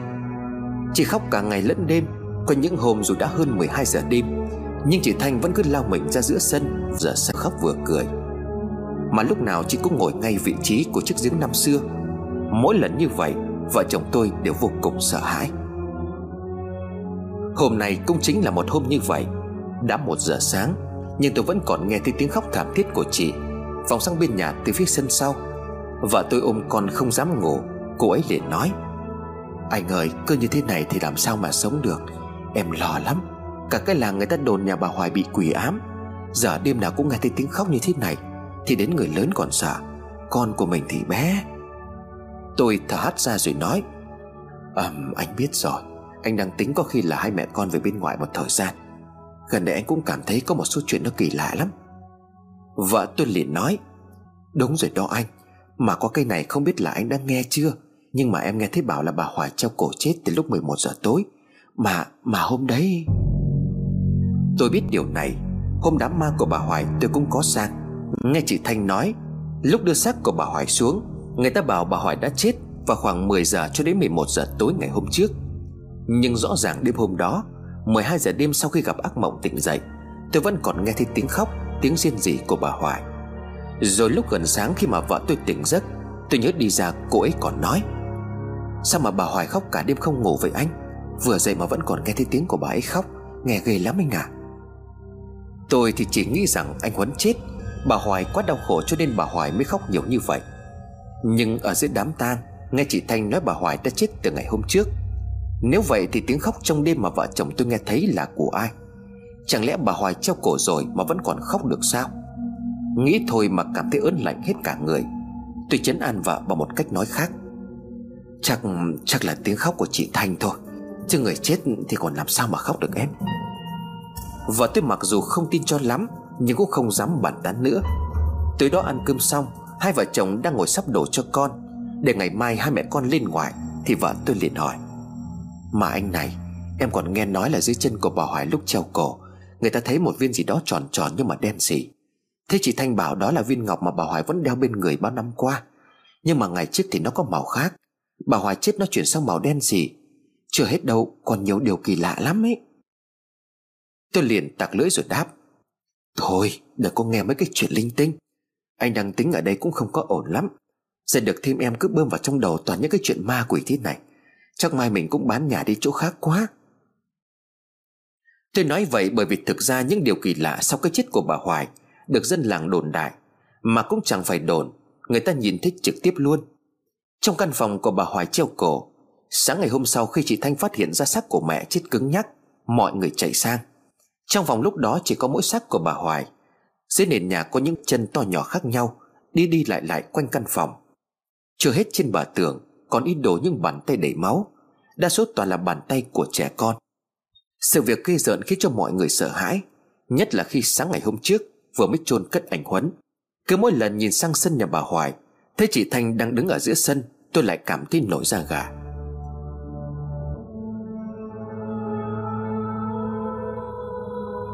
Chị khóc cả ngày lẫn đêm, Có những hôm dù đã hơn 12 giờ đêm, Nhưng chị Thanh vẫn cứ lao mình ra giữa sân, Giờ sẽ khóc vừa cười. Mà lúc nào chị cũng ngồi ngay vị trí của chiếc giếng năm xưa. Mỗi lần như vậy, Vợ chồng tôi đều vô cùng sợ hãi. Hôm nay cũng chính là một hôm như vậy đã một giờ sáng, Nhưng tôi vẫn còn nghe thấy tiếng khóc thảm thiết của chị. Vòng sang bên nhà từ phía sân sau Vợ tôi ôm con không dám ngủ. Cô ấy liền nói, Anh ơi, cứ như thế này thì làm sao mà sống được? Em lo lắm. Cả cái làng người ta đồn nhà bà Hoài bị quỷ ám. Giờ đêm nào cũng nghe thấy tiếng khóc như thế này, Thì đến người lớn còn sợ. Con của mình thì bé. Tôi thở hắt ra rồi nói, Ừm, anh biết rồi. Anh đang tính có khi là hai mẹ con về bên ngoài một thời gian. Gần đây anh cũng cảm thấy có một số chuyện nó kỳ lạ lắm. Vợ tôi liền nói Đúng rồi đó anh Mà có cây này không biết là anh đã nghe chưa? Nhưng mà em nghe thấy bảo là bà Hoài treo cổ chết từ lúc 11 giờ tối. Mà, mà hôm đấy Tôi biết điều này. Hôm đám ma của bà Hoài tôi cũng có sang. Nghe chị Thanh nói Lúc đưa xác của bà Hoài xuống Người ta bảo bà Hoài đã chết Vào khoảng 10 giờ cho đến 11 giờ tối ngày hôm trước. Nhưng rõ ràng đêm hôm đó 12 giờ đêm sau khi gặp ác mộng tỉnh dậy, Tôi vẫn còn nghe thấy tiếng khóc, Tiếng riêng rỉ của bà Hoài. Rồi lúc gần sáng khi mà vợ tôi tỉnh giấc, Tôi nhớ đi ra cô ấy còn nói, Sao mà bà Hoài khóc cả đêm không ngủ vậy anh? Vừa dậy mà vẫn còn nghe thấy tiếng của bà ấy khóc, Nghe ghê lắm anh à Tôi thì chỉ nghĩ rằng anh Huấn chết, Bà Hoài quá đau khổ cho nên bà Hoài mới khóc nhiều như vậy. Nhưng ở dưới đám tang, Nghe chị Thanh nói bà Hoài đã chết từ ngày hôm trước nếu vậy thì tiếng khóc trong đêm mà vợ chồng tôi nghe thấy là của ai? Chẳng lẽ bà Hoài treo cổ rồi mà vẫn còn khóc được sao? Nghĩ thôi mà cảm thấy ớn lạnh hết cả người. Tôi chấn an vợ bằng một cách nói khác. Chắc chắc là tiếng khóc của chị Thanh thôi. Chứ người chết thì còn làm sao mà khóc được em? Vợ tôi mặc dù không tin cho lắm, Nhưng cũng không dám bàn tán nữa. Tới đó ăn cơm xong, Hai vợ chồng đang ngồi sắp đổ cho con. Để ngày mai hai mẹ con lên ngoài, Thì vợ tôi liền hỏi. Mà anh này, Em còn nghe nói là dưới chân của bà Hoài lúc treo cổ, Người ta thấy một viên gì đó tròn tròn nhưng mà đen xỉ. Thế chị Thanh bảo đó là viên ngọc mà bà Hoài vẫn đeo bên người bao năm qua. Nhưng mà ngày trước thì nó có màu khác. Bà Hoài chết nó chuyển sang màu đen xỉ. Chưa hết đâu, còn nhiều điều kỳ lạ lắm ấy. Tôi liền tặc lưỡi rồi đáp. Thôi, đừng có nghe mấy cái chuyện linh tinh. Anh đang tính ở đây cũng không có ổn lắm. Giờ được thêm em cứ bơm vào trong đầu toàn những cái chuyện ma quỷ thế này. Chắc mai mình cũng bán nhà đi chỗ khác quá. Tôi nói vậy bởi vì thực ra những điều kỳ lạ sau cái chết của bà Hoài Được dân làng đồn đại Mà cũng chẳng phải đồn, Người ta nhìn thấy trực tiếp luôn. Trong căn phòng của bà Hoài treo cổ, Sáng ngày hôm sau khi chị Thanh phát hiện ra xác của mẹ chết cứng nhắc, Mọi người chạy sang. Trong phòng lúc đó chỉ có mỗi xác của bà Hoài. Dưới nền nhà có những chân to nhỏ khác nhau, Đi đi lại lại quanh căn phòng. Chưa hết trên bà tường còn ít đổ những bàn tay đầy máu. Đa số toàn là bàn tay của trẻ con. Sự việc ghê rợn khiến cho mọi người sợ hãi, Nhất là khi sáng ngày hôm trước Vừa mới chôn cất ảnh Huấn. Cứ mỗi lần nhìn sang sân nhà bà Hoài, Thấy chị Thanh đang đứng ở giữa sân, Tôi lại cảm thấy nổi da gà.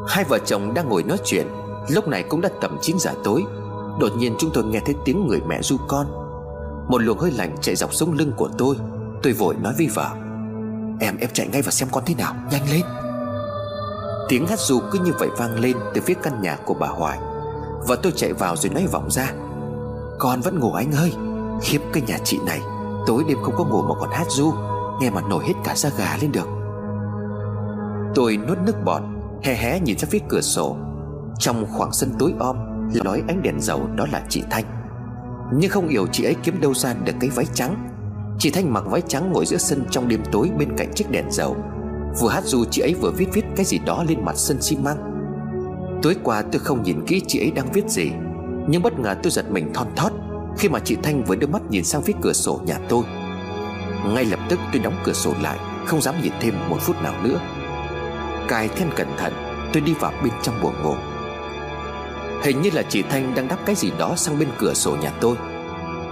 Hai vợ chồng đang ngồi nói chuyện, Lúc này cũng đã tầm 9 giờ tối. Đột nhiên chúng tôi nghe thấy tiếng người mẹ ru con. Một luồng hơi lạnh chạy dọc sống lưng của tôi. Tôi vội nói với vợ, Em em chạy ngay vào xem con thế nào, Nhanh lên. Tiếng hát ru cứ như vậy vang lên Từ phía căn nhà của bà Hoài. Và tôi chạy vào rồi nói vọng ra, Con vẫn ngủ anh ơi, Khiếp cái nhà chị này, Tối đêm không có ngủ mà còn hát ru, Nghe mà nổi hết cả da gà lên được. Tôi nuốt nước bọt Hé hé nhìn ra phía cửa sổ. Trong khoảng sân tối om Là nói ánh đèn dầu đó là chị Thanh. Nhưng không hiểu chị ấy kiếm đâu ra được cái váy trắng. Chị Thanh mặc váy trắng ngồi giữa sân trong đêm tối bên cạnh chiếc đèn dầu. Vừa hát dù chị ấy vừa viết viết cái gì đó lên mặt sân xi măng. Tối qua tôi không nhìn kỹ chị ấy đang viết gì, Nhưng bất ngờ tôi giật mình thon thót Khi mà chị Thanh vừa đưa mắt nhìn sang phía cửa sổ nhà tôi. Ngay lập tức tôi đóng cửa sổ lại, Không dám nhìn thêm một phút nào nữa. Cài then cẩn thận, Tôi đi vào bên trong buồng ngủ. Hình như là chị Thanh đang đắp cái gì đó sang bên cửa sổ nhà tôi.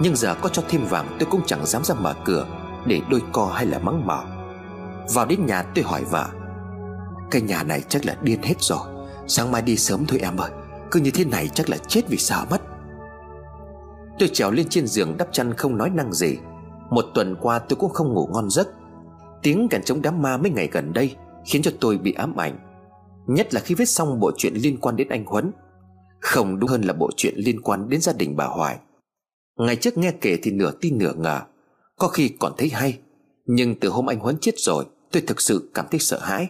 Nhưng giờ có cho thêm vàng, tôi cũng chẳng dám ra mở cửa Để đôi co hay là mắng mỏ. Vào đến nhà, tôi hỏi vợ, Cái nhà này chắc là điên hết rồi. Sáng mai đi sớm thôi em ơi. Cứ như thế này chắc là chết vì sợ mất. Tôi trèo lên trên giường đắp chăn không nói năng gì. Một tuần qua tôi cũng không ngủ ngon giấc. Tiếng kèn chống đám ma mấy ngày gần đây Khiến cho tôi bị ám ảnh. Nhất là khi viết xong bộ chuyện liên quan đến anh Huấn. Không đúng hơn là bộ chuyện liên quan đến gia đình bà Hoài. Ngày trước nghe kể thì nửa tin nửa ngờ, Có khi còn thấy hay, Nhưng từ hôm anh Huấn chết rồi, Tôi thực sự cảm thấy sợ hãi.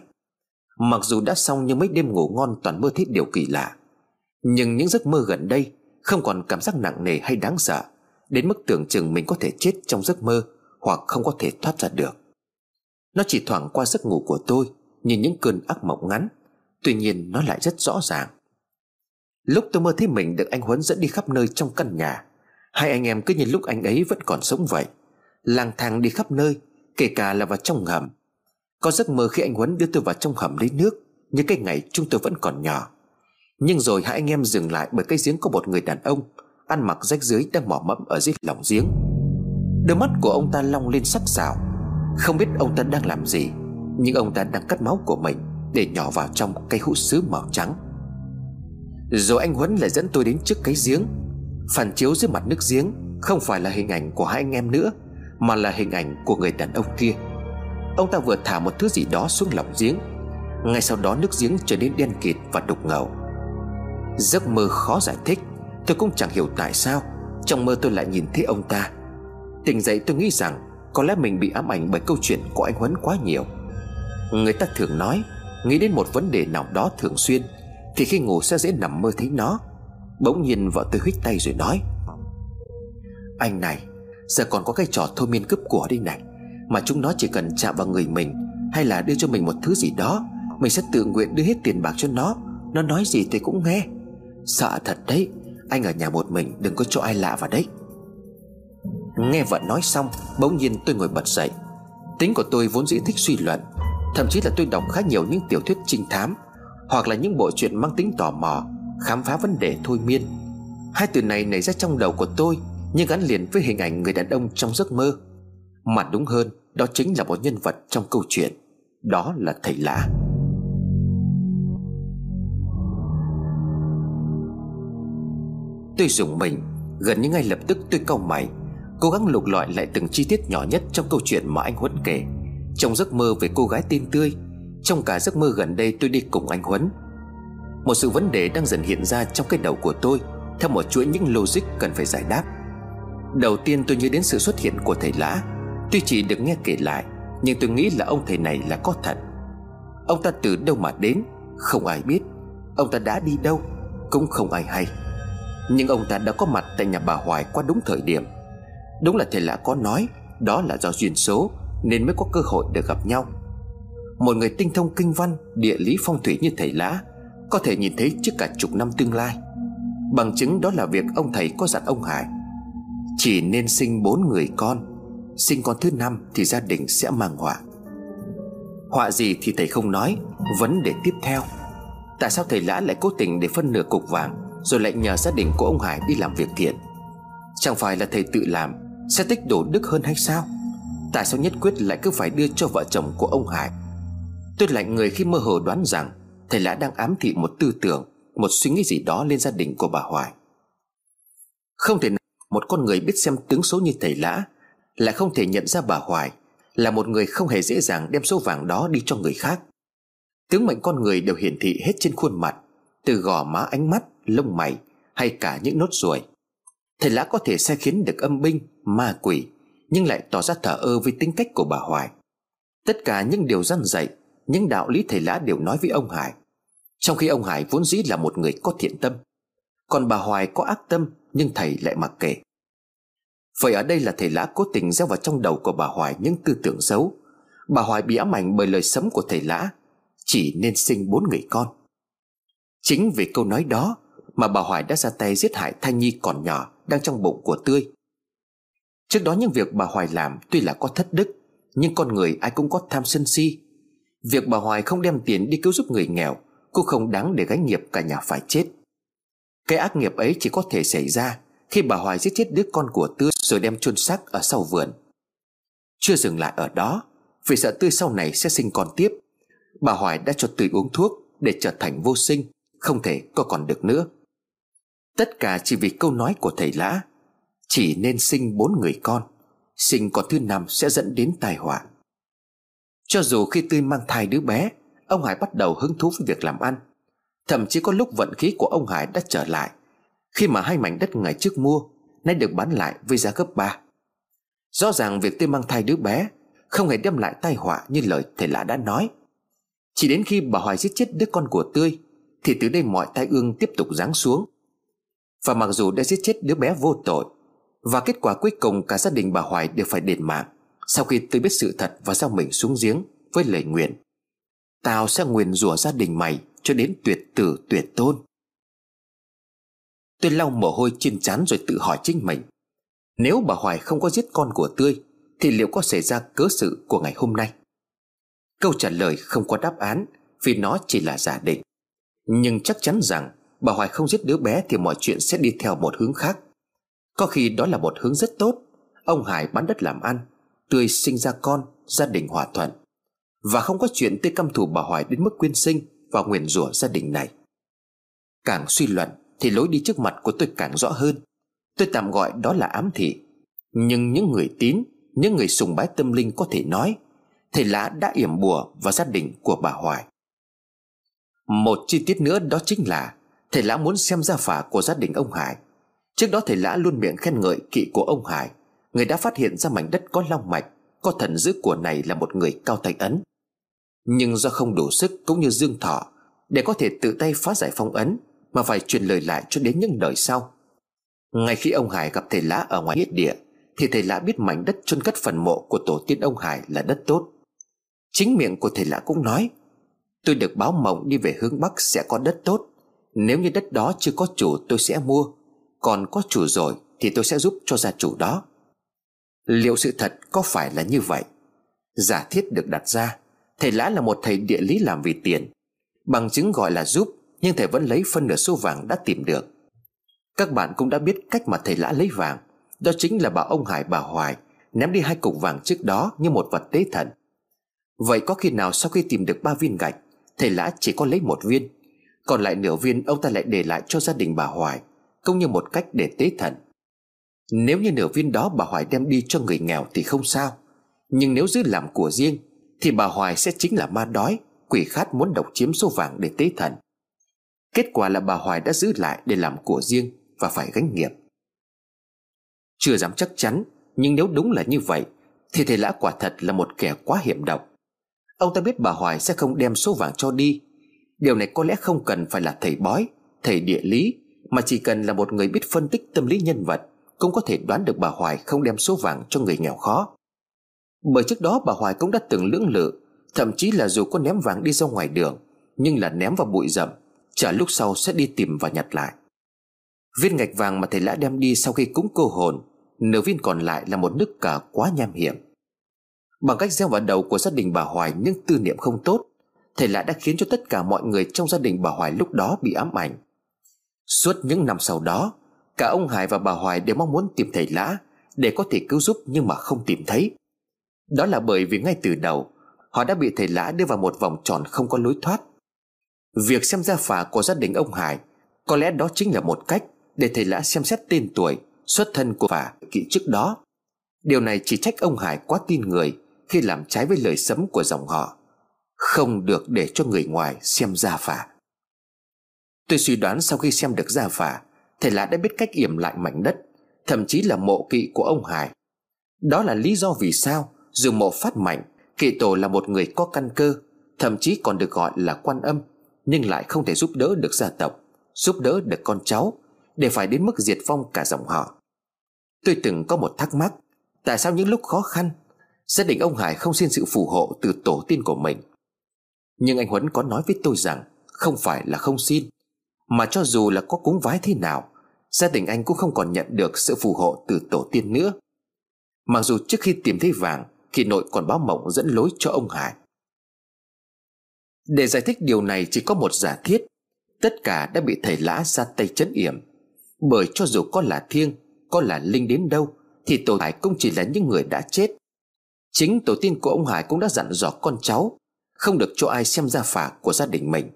Mặc dù đã xong nhưng mấy đêm ngủ ngon toàn mơ thấy điều kỳ lạ. Nhưng những giấc mơ gần đây Không còn cảm giác nặng nề hay đáng sợ, Đến mức tưởng chừng mình có thể chết trong giấc mơ Hoặc không có thể thoát ra được. Nó chỉ thoảng qua giấc ngủ của tôi Như những cơn ác mộng ngắn, Tuy nhiên nó lại rất rõ ràng. Lúc tôi mơ thấy mình được anh Huấn dẫn đi khắp nơi trong căn nhà, Hai anh em cứ như lúc anh ấy vẫn còn sống vậy. Lang thang đi khắp nơi, Kể cả là vào trong hầm. có giấc mơ khi anh Huấn đưa tôi vào trong hầm lấy nước, Như cái ngày chúng tôi vẫn còn nhỏ. Nhưng rồi hai anh em dừng lại bởi cái giếng có một người đàn ông, Ăn mặc rách dưới đang mỏ mẫm ở dưới lòng giếng. Đôi mắt của ông ta long lên sắc sảo. Không biết ông ta đang làm gì, Nhưng ông ta đang cắt máu của mình Để nhỏ vào trong cây hũ sứ màu trắng. Rồi anh Huấn lại dẫn tôi đến trước cái giếng. Phản chiếu dưới mặt nước giếng Không phải là hình ảnh của hai anh em nữa, Mà là hình ảnh của người đàn ông kia. Ông ta vừa thả một thứ gì đó xuống lòng giếng. Ngay sau đó nước giếng trở nên đen kịt và đục ngầu. Giấc mơ khó giải thích, Tôi cũng chẳng hiểu tại sao. Trong mơ tôi lại nhìn thấy ông ta. Tỉnh dậy tôi nghĩ rằng Có lẽ mình bị ám ảnh bởi câu chuyện của anh Huấn quá nhiều. Người ta thường nói, Nghĩ đến một vấn đề nào đó thường xuyên thì khi ngủ sẽ dễ nằm mơ thấy nó. Bỗng nhiên vợ tôi huých tay rồi nói. Anh này, Giờ còn có cái trò thôi miên cướp của đây này. Mà chúng nó chỉ cần chạm vào người mình, Hay là đưa cho mình một thứ gì đó, Mình sẽ tự nguyện đưa hết tiền bạc cho nó. Nó nói gì thì cũng nghe. Sợ thật đấy, Anh ở nhà một mình, đừng có cho ai lạ vào đấy. Nghe vợ nói xong, Bỗng nhiên tôi ngồi bật dậy. Tính của tôi vốn dĩ thích suy luận, Thậm chí là tôi đọc khá nhiều những tiểu thuyết trinh thám. Hoặc là những bộ truyện mang tính tò mò, Khám phá vấn đề thôi miên. Hai từ này nảy ra trong đầu của tôi, Nhưng gắn liền với hình ảnh người đàn ông trong giấc mơ. Mà đúng hơn, Đó chính là một nhân vật trong câu chuyện, Đó là thầy lã. Tôi dùng mình, Gần như ngay lập tức tôi cau mày, Cố gắng lục lọi lại từng chi tiết nhỏ nhất Trong câu chuyện mà anh Huấn kể. Trong giấc mơ về cô gái tên Tươi trong cả giấc mơ gần đây tôi đi cùng anh Huấn. Một sự vấn đề đang dần hiện ra trong cái đầu của tôi, Theo một chuỗi những logic cần phải giải đáp. Đầu tiên tôi nhớ đến sự xuất hiện của thầy Lã. Tuy chỉ được nghe kể lại, Nhưng tôi nghĩ là ông thầy này là có thật. Ông ta từ đâu mà đến, Không ai biết. Ông ta đã đi đâu, Cũng không ai hay. Nhưng ông ta đã có mặt tại nhà bà Hoài qua đúng thời điểm. Đúng là thầy lã có nói, Đó là do duyên số, Nên mới có cơ hội được gặp nhau. Một người tinh thông kinh văn, Địa lý phong thủy như thầy lã Có thể nhìn thấy trước cả chục năm tương lai. Bằng chứng đó là việc ông thầy có dặn ông Hải, Chỉ nên sinh bốn người con, Sinh con thứ năm thì gia đình sẽ mang họa. Họa gì thì thầy không nói, Vấn đề tiếp theo. Tại sao thầy lã lại cố tình để phân nửa cục vàng, Rồi lại nhờ gia đình của ông Hải đi làm việc thiện? Chẳng phải là thầy tự làm, Sẽ tích đổ đức hơn hay sao? Tại sao nhất quyết lại cứ phải đưa cho vợ chồng của ông Hải Tôi lạnh người khi mơ hồ đoán rằng Thầy lã đang ám thị một tư tưởng Một suy nghĩ gì đó lên gia đình của bà Hoài. Không thể nào một con người biết xem tướng số như thầy lã Lại không thể nhận ra bà Hoài Là một người không hề dễ dàng đem số vàng đó đi cho người khác. Tướng mệnh con người đều hiển thị hết trên khuôn mặt Từ gò má ánh mắt, lông mày Hay cả những nốt ruồi. Thầy lã có thể sai khiến được âm binh Ma quỷ Nhưng lại tỏ ra thở ơ với tính cách của bà Hoài. Tất cả những điều răn dạy những đạo lý thầy lã đều nói với ông Hải. Trong khi ông Hải vốn dĩ là một người có thiện tâm, Còn bà Hoài có ác tâm, Nhưng thầy lại mặc kệ. Vậy ở đây là thầy lã cố tình gieo vào trong đầu của bà Hoài những tư tưởng xấu. Bà Hoài bị ám ảnh bởi lời sấm của thầy lã Chỉ nên sinh bốn người con. Chính vì câu nói đó Mà bà Hoài đã ra tay giết hại Thanh Nhi còn nhỏ đang trong bụng của Tươi. Trước đó những việc bà Hoài làm tuy là có thất đức, Nhưng con người ai cũng có tham sân si. Việc bà Hoài không đem tiền đi cứu giúp người nghèo, Cũng không đáng để gánh nghiệp cả nhà phải chết. Cái ác nghiệp ấy chỉ có thể xảy ra Khi bà Hoài giết chết đứa con của Tươi Rồi đem chôn xác ở sau vườn. Chưa dừng lại ở đó, Vì sợ Tươi sau này sẽ sinh con tiếp, Bà Hoài đã cho Tươi uống thuốc Để trở thành vô sinh, Không thể có còn được nữa. Tất cả chỉ vì câu nói của thầy Lã, Chỉ nên sinh bốn người con, Sinh con thứ năm sẽ dẫn đến tai họa. Cho dù khi Tươi mang thai đứa bé, Ông Hải bắt đầu hứng thú với việc làm ăn. Thậm chí có lúc vận khí của ông Hải đã trở lại. Khi mà hai mảnh đất ngày trước mua, Nay được bán lại với giá gấp ba. Rõ ràng việc Tươi mang thai đứa bé Không hề đem lại tai họa như lời thầy lạ đã nói. Chỉ đến khi bà Hoài giết chết đứa con của Tươi, Thì từ đây mọi tai ương tiếp tục giáng xuống. Và mặc dù đã giết chết đứa bé vô tội, Và kết quả cuối cùng cả gia đình bà Hoài đều phải đền mạng. Sau khi tôi biết sự thật và giao mình xuống giếng Với lời nguyện Tao sẽ nguyền rủa gia đình mày Cho đến tuyệt tử tuyệt tôn. Tôi lau mồ hôi trên trán rồi tự hỏi chính mình, Nếu bà Hoài không có giết con của Tươi Thì liệu có xảy ra cớ sự của ngày hôm nay? Câu trả lời không có đáp án Vì nó chỉ là giả định, Nhưng chắc chắn rằng Bà Hoài không giết đứa bé Thì mọi chuyện sẽ đi theo một hướng khác. Có khi đó là một hướng rất tốt, Ông Hải bán đất làm ăn Tươi sinh ra con, Gia đình hòa thuận. Và không có chuyện tươi căm thù bà Hoài đến mức quyên sinh Và nguyền rủa gia đình này. Càng suy luận Thì lối đi trước mặt của tôi càng rõ hơn. Tôi tạm gọi đó là ám thị. Nhưng những người tín, Những người sùng bái tâm linh có thể nói, Thầy Lã đã yểm bùa vào gia đình của bà Hoài. Một chi tiết nữa đó chính là Thầy Lã muốn xem gia phả của gia đình ông Hải. Trước đó thầy Lã luôn miệng khen ngợi kỵ của ông Hải. Người đã phát hiện ra mảnh đất có long mạch, Có thần dữ của này là một người cao thành ấn. Nhưng do không đủ sức cũng như dương thọ, Để có thể tự tay phá giải phong ấn, Mà phải truyền lời lại cho đến những đời sau. Ngay khi ông Hải gặp thầy Lã ở ngoài nghĩa địa, Thì thầy Lã biết mảnh đất chôn cất phần mộ của tổ tiên ông Hải là đất tốt. Chính miệng của thầy Lã cũng nói, Tôi được báo mộng đi về hướng Bắc sẽ có đất tốt. Nếu như đất đó chưa có chủ, tôi sẽ mua. Còn có chủ rồi Thì tôi sẽ giúp cho gia chủ đó. Liệu sự thật có phải là như vậy? Giả thiết được đặt ra, Thầy Lã là một thầy địa lý làm vì tiền. Bằng chứng gọi là giúp, Nhưng thầy vẫn lấy phân nửa số vàng đã tìm được. Các bạn cũng đã biết cách mà thầy Lã lấy vàng. Đó chính là bà ông Hải, bà Hoài, Ném đi hai cục vàng trước đó như một vật tế thần. Vậy có khi nào sau khi tìm được ba viên gạch, Thầy Lã chỉ có lấy một viên, Còn lại nửa viên ông ta lại để lại cho gia đình bà Hoài, Cũng như một cách để tế thần. Nếu như nửa viên đó bà Hoài đem đi cho người nghèo thì không sao. Nhưng nếu giữ làm của riêng, Thì bà Hoài sẽ chính là ma đói, Quỷ khát muốn độc chiếm số vàng để tế thần. Kết quả là bà Hoài đã giữ lại để làm của riêng Và phải gánh nghiệp. Chưa dám chắc chắn, Nhưng nếu đúng là như vậy, Thì thầy lã quả thật là một kẻ quá hiểm độc. Ông ta biết bà Hoài sẽ không đem số vàng cho đi. Điều này có lẽ không cần phải là thầy bói, Thầy địa lý, Mà chỉ cần là một người biết phân tích tâm lý nhân vật. Cũng có thể đoán được bà Hoài không đem số vàng cho người nghèo khó. Bởi trước đó bà Hoài cũng đã từng lưỡng lự, Thậm chí là dù có ném vàng đi ra ngoài đường, Nhưng là ném vào bụi rậm, Chả lúc sau sẽ đi tìm và nhặt lại. Viên ngạch vàng mà thầy lã đem đi sau khi cúng cô hồn, Nửa viên còn lại là một nước cờ quá nham hiểm. Bằng cách gieo vào đầu của gia đình bà Hoài những tư niệm không tốt, Thầy lã đã khiến cho tất cả mọi người trong gia đình bà Hoài lúc đó bị ám ảnh. Suốt những năm sau đó Cả ông Hải và bà Hoài đều mong muốn tìm thầy lã Để có thể cứu giúp nhưng mà không tìm thấy. Đó là bởi vì ngay từ đầu, Họ đã bị thầy lã đưa vào một vòng tròn không có lối thoát. Việc xem gia phả của gia đình ông Hải Có lẽ đó chính là một cách Để thầy lã xem xét tên tuổi, Xuất thân của phả kỹ trước đó. Điều này chỉ trách ông Hải quá tin người Khi làm trái với lời sấm của dòng họ, Không được để cho người ngoài xem gia phả Tôi suy đoán sau khi xem được gia phả Thầy lã đã biết cách yểm lại mảnh đất, Thậm chí là mộ kỵ của ông Hải. Đó là lý do vì sao Dù mộ phát mạnh Kỵ tổ là một người có căn cơ, Thậm chí còn được gọi là quan âm, Nhưng lại không thể giúp đỡ được gia tộc, Giúp đỡ được con cháu, Để phải đến mức diệt vong cả dòng họ. Tôi từng có một thắc mắc, Tại sao những lúc khó khăn, Gia đình ông Hải không xin sự phù hộ từ tổ tiên của mình? Nhưng anh Huấn có nói với tôi rằng Không phải là không xin, Mà cho dù là có cúng vái thế nào Gia đình anh cũng không còn nhận được sự phù hộ từ tổ tiên nữa. Mặc dù trước khi tìm thấy vàng thì nội còn báo mộng dẫn lối cho ông Hải. Để giải thích điều này chỉ có một giả thiết. Tất cả đã bị thầy lã ra tay chấn yểm. Bởi cho dù có là thiêng, Có là linh đến đâu, Thì tổ Hải cũng chỉ là những người đã chết. Chính tổ tiên của ông Hải cũng đã dặn dò con cháu, Không được cho ai xem gia phả của gia đình mình.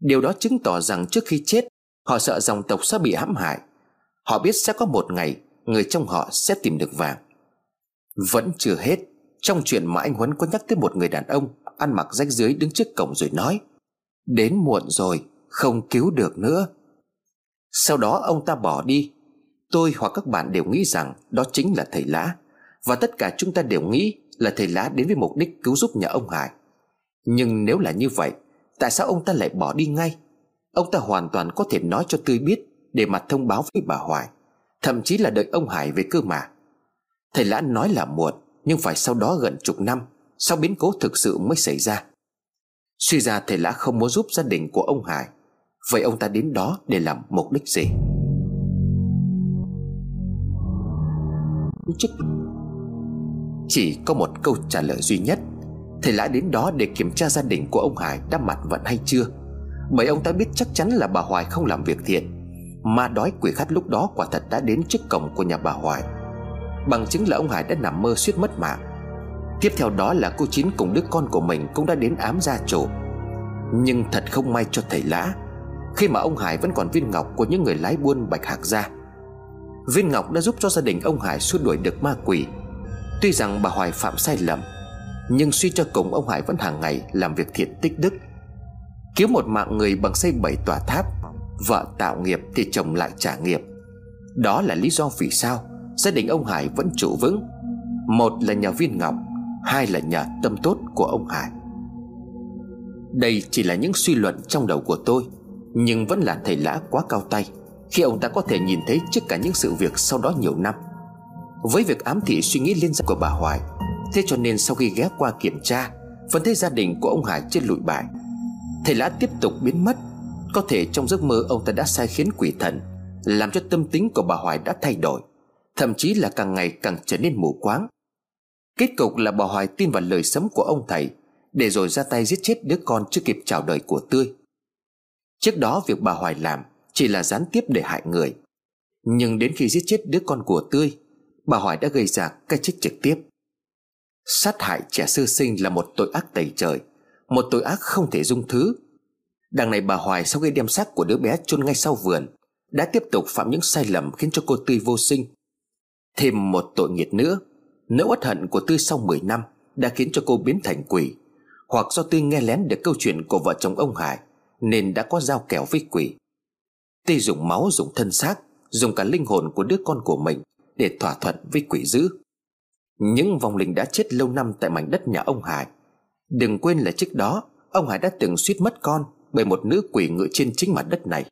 Điều đó chứng tỏ rằng trước khi chết Họ sợ dòng tộc sẽ bị hãm hại. Họ biết sẽ có một ngày, Người trong họ sẽ tìm được vàng. Vẫn chưa hết, Trong chuyện mà anh Huấn có nhắc tới một người đàn ông Ăn mặc rách dưới đứng trước cổng rồi nói, Đến muộn rồi, Không cứu được nữa. Sau đó ông ta bỏ đi. Tôi hoặc các bạn đều nghĩ rằng Đó chính là thầy Lã Và tất cả chúng ta đều nghĩ là thầy Lã đến với mục đích cứu giúp nhà ông Hải. Nhưng nếu là như vậy, Tại sao ông ta lại bỏ đi ngay? Ông ta hoàn toàn có thể nói cho tươi biết Để mà thông báo với bà Hoài, Thậm chí là đợi ông Hải về cơ mà. Thầy Lã nói là muộn, Nhưng phải sau đó gần chục năm, Sau biến cố thực sự mới xảy ra. Suy ra thầy Lã không muốn giúp gia đình của ông Hải, Vậy ông ta đến đó để làm mục đích gì? Chỉ có một câu trả lời duy nhất, Thầy Lã đến đó để kiểm tra gia đình của ông Hải đã mặt vận hay chưa? Bởi ông ta biết chắc chắn là bà Hoài không làm việc thiện. Ma đói quỷ khát lúc đó quả thật đã đến trước cổng của nhà bà Hoài. Bằng chứng là ông Hải đã nằm mơ suýt mất mạng. Tiếp theo đó là cô Chín cùng đứa con của mình cũng đã đến ám gia chủ. Nhưng thật không may cho thầy Lã, Khi mà ông Hải vẫn còn viên ngọc của những người lái buôn bạch hạc gia. Viên ngọc đã giúp cho gia đình ông Hải xua đuổi được ma quỷ. Tuy rằng bà Hoài phạm sai lầm, Nhưng suy cho cùng ông Hải vẫn hàng ngày làm việc thiện tích đức. Cứu một mạng người bằng xây bảy tòa tháp. Vợ tạo nghiệp thì chồng lại trả nghiệp. Đó là lý do vì sao Gia đình ông Hải vẫn trụ vững. Một là nhờ viên ngọc, Hai là nhờ tâm tốt của ông Hải. Đây chỉ là những suy luận trong đầu của tôi, Nhưng vẫn là thầy lã quá cao tay Khi ông ta có thể nhìn thấy trước cả những sự việc sau đó nhiều năm. Với việc ám thị suy nghĩ liên danh của bà Hoài, Thế cho nên sau khi ghé qua kiểm tra, Vẫn thấy gia đình của ông Hải trên lụi bại. Thầy lã tiếp tục biến mất. Có thể trong giấc mơ ông ta đã sai khiến quỷ thần, Làm cho tâm tính của bà Hoài đã thay đổi, Thậm chí là càng ngày càng trở nên mù quáng. Kết cục là bà Hoài tin vào lời sấm của ông thầy, Để rồi ra tay giết chết đứa con chưa kịp chào đời của Tươi. Trước đó, việc bà Hoài làm Chỉ là gián tiếp để hại người. Nhưng đến khi giết chết đứa con của Tươi, Bà Hoài đã gây ra cái chết trực tiếp. Sát hại trẻ sơ sinh là một tội ác tày trời. Một tội ác không thể dung thứ. Đằng này bà Hoài sau khi đem xác của đứa bé chôn ngay sau vườn, Đã tiếp tục phạm những sai lầm khiến cho cô Tươi vô sinh. Thêm một tội nghiệt nữa, Nỗi uất hận của Tươi sau 10 năm Đã khiến cho cô biến thành quỷ. Hoặc do Tươi nghe lén được câu chuyện của vợ chồng ông Hải, Nên đã có giao kèo với quỷ. Tươi dùng máu, dùng thân xác, Dùng cả linh hồn của đứa con của mình Để thỏa thuận với quỷ dữ. Những vong linh đã chết lâu năm Tại mảnh đất nhà ông Hải. Đừng quên là trước đó, Ông Hải đã từng suýt mất con Bởi một nữ quỷ ngự trên chính mặt đất này.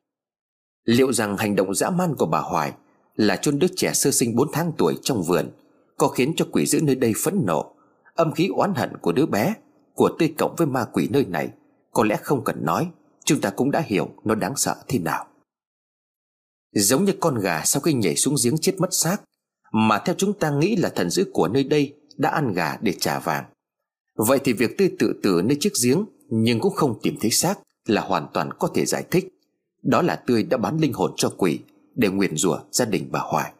Liệu rằng hành động dã man của bà Hoài Là chôn đứa trẻ sơ sinh 4 tháng tuổi trong vườn Có khiến cho quỷ dữ nơi đây phẫn nộ, Âm khí oán hận của đứa bé, Của tươi cộng với ma quỷ nơi này, Có lẽ không cần nói, Chúng ta cũng đã hiểu nó đáng sợ thế nào. Giống như con gà sau khi nhảy xuống giếng chết mất xác, Mà theo chúng ta nghĩ là thần dữ của nơi đây Đã ăn gà để trả vàng. Vậy thì việc tươi tự tử nơi chiếc giếng Nhưng cũng không tìm thấy xác Là hoàn toàn có thể giải thích. Đó là tươi đã bán linh hồn cho quỷ Để nguyền rủa gia đình bà Hoài.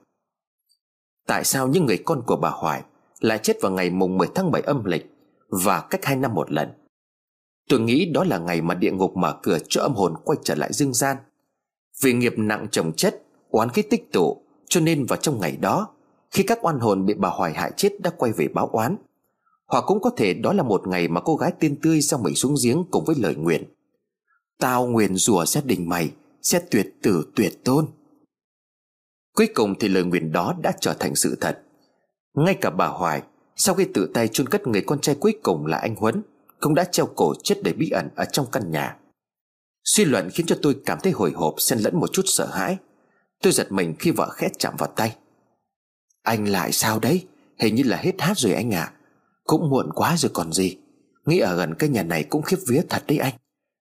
Tại sao những người con của bà Hoài Lại chết vào ngày mùng 10 tháng 7 âm lịch Và cách hai năm một lần? Tôi nghĩ đó là ngày mà địa ngục mở cửa cho âm hồn quay trở lại dương gian. Vì nghiệp nặng chồng chất Oán khí tích tụ, Cho nên vào trong ngày đó, Khi các oan hồn bị bà Hoài hại chết đã quay về báo oán. Hoặc cũng có thể đó là một ngày mà cô gái tiên tươi Xong mình xuống giếng cùng với lời nguyện. Tao nguyện rủa gia đình mày, Sẽ tuyệt tử tuyệt tôn. Cuối cùng thì lời nguyện đó đã trở thành sự thật. Ngay cả bà Hoài, Sau khi tự tay chôn cất người con trai cuối cùng là anh Huấn, Cũng đã treo cổ chết đầy bí ẩn ở trong căn nhà. Suy luận khiến cho tôi cảm thấy hồi hộp, xen lẫn một chút sợ hãi. Tôi giật mình khi vợ khẽ chạm vào tay. Anh lại sao đấy? Hình như là hết hát rồi anh ạ. à. Cũng muộn quá rồi còn gì. Nghĩ ở gần cái nhà này cũng khiếp vía thật đấy anh.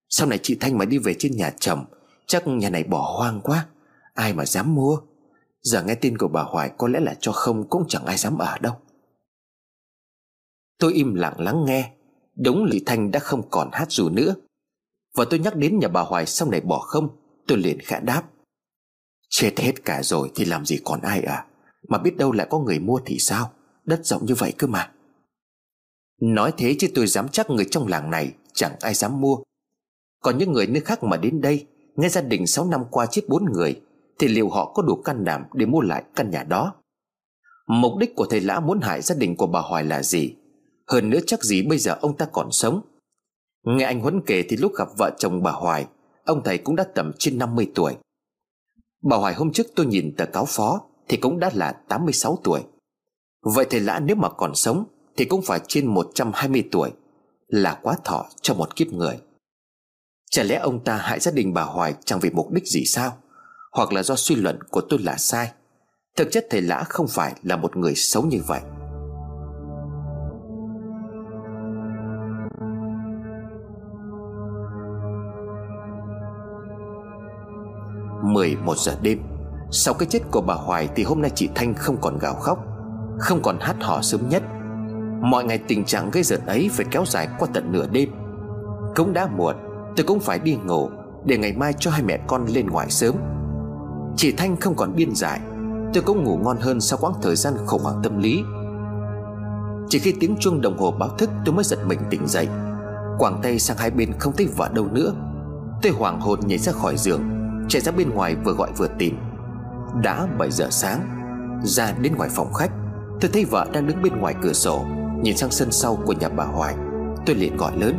Sau này chị Thanh mà đi về trên nhà chồng, Chắc nhà này bỏ hoang quá. Ai mà dám mua? Giờ nghe tin của bà Hoài có lẽ là cho không Cũng chẳng ai dám ở đâu. Tôi im lặng lắng nghe. Đúng Lý Thanh đã không còn hát dù nữa. Và tôi nhắc đến nhà bà Hoài sau này bỏ không, Tôi liền khẽ đáp. Chết hết cả rồi thì làm gì còn ai à Mà biết đâu lại có người mua thì sao? Đất rộng như vậy cơ mà. Nói thế chứ tôi dám chắc người trong làng này Chẳng ai dám mua. Còn những người nơi khác mà đến đây, Nghe gia đình 6 năm qua chết bốn người, Thì liệu họ có đủ can đảm để mua lại căn nhà đó? Mục đích của thầy Lã muốn hại gia đình của bà Hoài là gì? Hơn nữa chắc gì bây giờ ông ta còn sống? Nghe anh Huấn kể thì lúc gặp vợ chồng bà Hoài, Ông thầy cũng đã tầm trên 50 tuổi. Bà Hoài hôm trước tôi nhìn tờ cáo phó Thì cũng đã là 86 tuổi. Vậy thầy Lã nếu mà còn sống thì cũng phải trên 120 tuổi, Là quá thọ cho một kiếp người. Chả lẽ ông ta hại gia đình bà Hoài Chẳng vì mục đích gì sao? Hoặc là do suy luận của tôi là sai? Thực chất thầy Lã không phải là một người xấu như vậy. 11 giờ đêm, Sau cái chết của bà Hoài Thì hôm nay chị Thanh không còn gào khóc, Không còn hát hò sớm nhất. Mọi ngày tình trạng gây giận ấy Phải kéo dài qua tận nửa đêm. Cũng đã muộn, Tôi cũng phải đi ngủ Để ngày mai cho hai mẹ con lên ngoài sớm. Chị Thanh không còn biên giải, Tôi cũng ngủ ngon hơn sau quãng thời gian khủng hoảng tâm lý. Chỉ khi tiếng chuông đồng hồ báo thức tôi mới giật mình tỉnh dậy. Quảng tay sang hai bên không thấy vợ đâu nữa. Tôi hoảng hồn nhảy ra khỏi giường, Chạy ra bên ngoài vừa gọi vừa tìm. Đã 7 giờ sáng, Ra đến ngoài phòng khách, Tôi thấy vợ đang đứng bên ngoài cửa sổ. Nhìn sang sân sau của nhà bà Hoài, Tôi liền gọi lớn.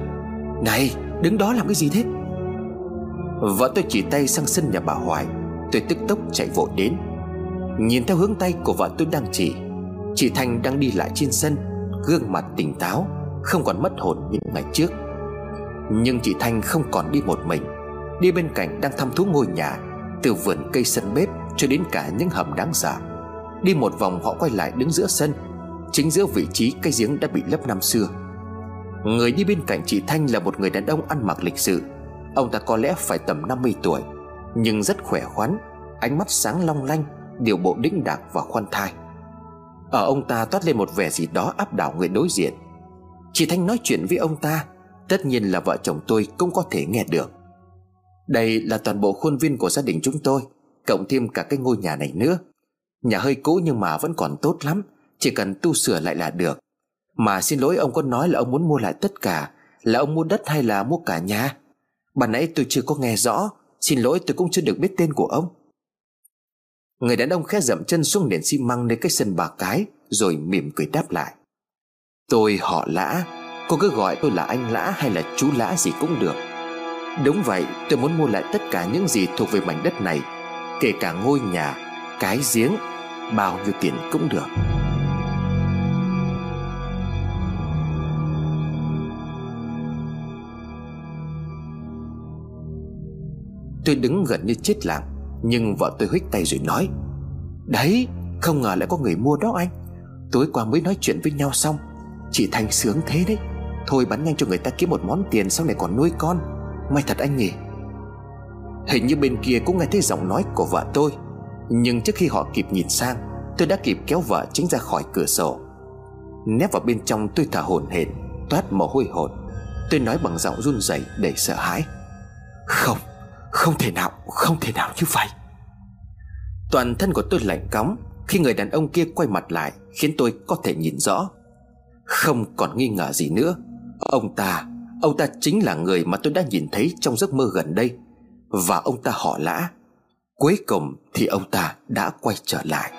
Này, đứng đó làm cái gì thế? Vợ tôi chỉ tay sang sân nhà bà Hoài, Tôi tức tốc chạy vội đến. Nhìn theo hướng tay của vợ tôi đang chỉ, Chị Thanh đang đi lại trên sân, Gương mặt tỉnh táo, Không còn mất hồn như ngày trước. Nhưng chị Thanh không còn đi một mình, Đi bên cạnh đang thăm thú ngôi nhà, Từ vườn cây sân bếp cho đến cả những hầm đáng giả Đi một vòng họ quay lại đứng giữa sân Chính giữa vị trí cây giếng đã bị lấp năm xưa. Người đi bên cạnh chị Thanh là một người đàn ông ăn mặc lịch sự. Ông ta có lẽ phải tầm 50 tuổi, Nhưng rất khỏe khoắn, Ánh mắt sáng long lanh, Điều bộ đĩnh đạc và khoan thai. Ở ông ta toát lên một vẻ gì đó áp đảo người đối diện. Chị Thanh nói chuyện với ông ta, Tất nhiên là vợ chồng tôi cũng có thể nghe được. Đây là toàn bộ khuôn viên của gia đình chúng tôi, Cộng thêm cả cái ngôi nhà này nữa. Nhà hơi cũ nhưng mà vẫn còn tốt lắm. Chỉ cần tu sửa lại là được. Mà xin lỗi ông có nói là ông muốn mua lại tất cả, Là ông mua đất hay là mua cả nhà? Bà nãy tôi chưa có nghe rõ, Xin lỗi tôi cũng chưa được biết tên của ông. Người đàn ông khẽ dậm chân xuống nền xi măng nơi cái sân bà cái, Rồi mỉm cười đáp lại. Tôi họ lã, Cô cứ gọi tôi là anh lã hay là chú lã gì cũng được. Đúng vậy, tôi muốn mua lại tất cả những gì thuộc về mảnh đất này, Kể cả ngôi nhà, Cái giếng, Bao nhiêu tiền cũng được. Tôi đứng gần như chết lặng, Nhưng vợ tôi huých tay rồi nói, Đấy, không ngờ lại có người mua đó anh. Tối qua mới nói chuyện với nhau xong, Chị Thanh sướng thế đấy. Thôi bán nhanh cho người ta kiếm một món tiền Sau này còn nuôi con. May thật anh nhỉ. Hình như bên kia cũng nghe thấy giọng nói của vợ tôi, Nhưng trước khi họ kịp nhìn sang, Tôi đã kịp kéo vợ chính ra khỏi cửa sổ. Nép vào bên trong tôi thở hổn hển, Toát mồ hôi hột. Tôi nói bằng giọng run rẩy đầy sợ hãi, Không không thể nào, Không thể nào như vậy. Toàn thân của tôi lạnh cóng Khi người đàn ông kia quay mặt lại, Khiến tôi có thể nhìn rõ. Không còn nghi ngờ gì nữa. Ông ta Ông ta chính là người mà tôi đã nhìn thấy trong giấc mơ gần đây. Và ông ta họ lã. Cuối cùng thì ông ta đã quay trở lại.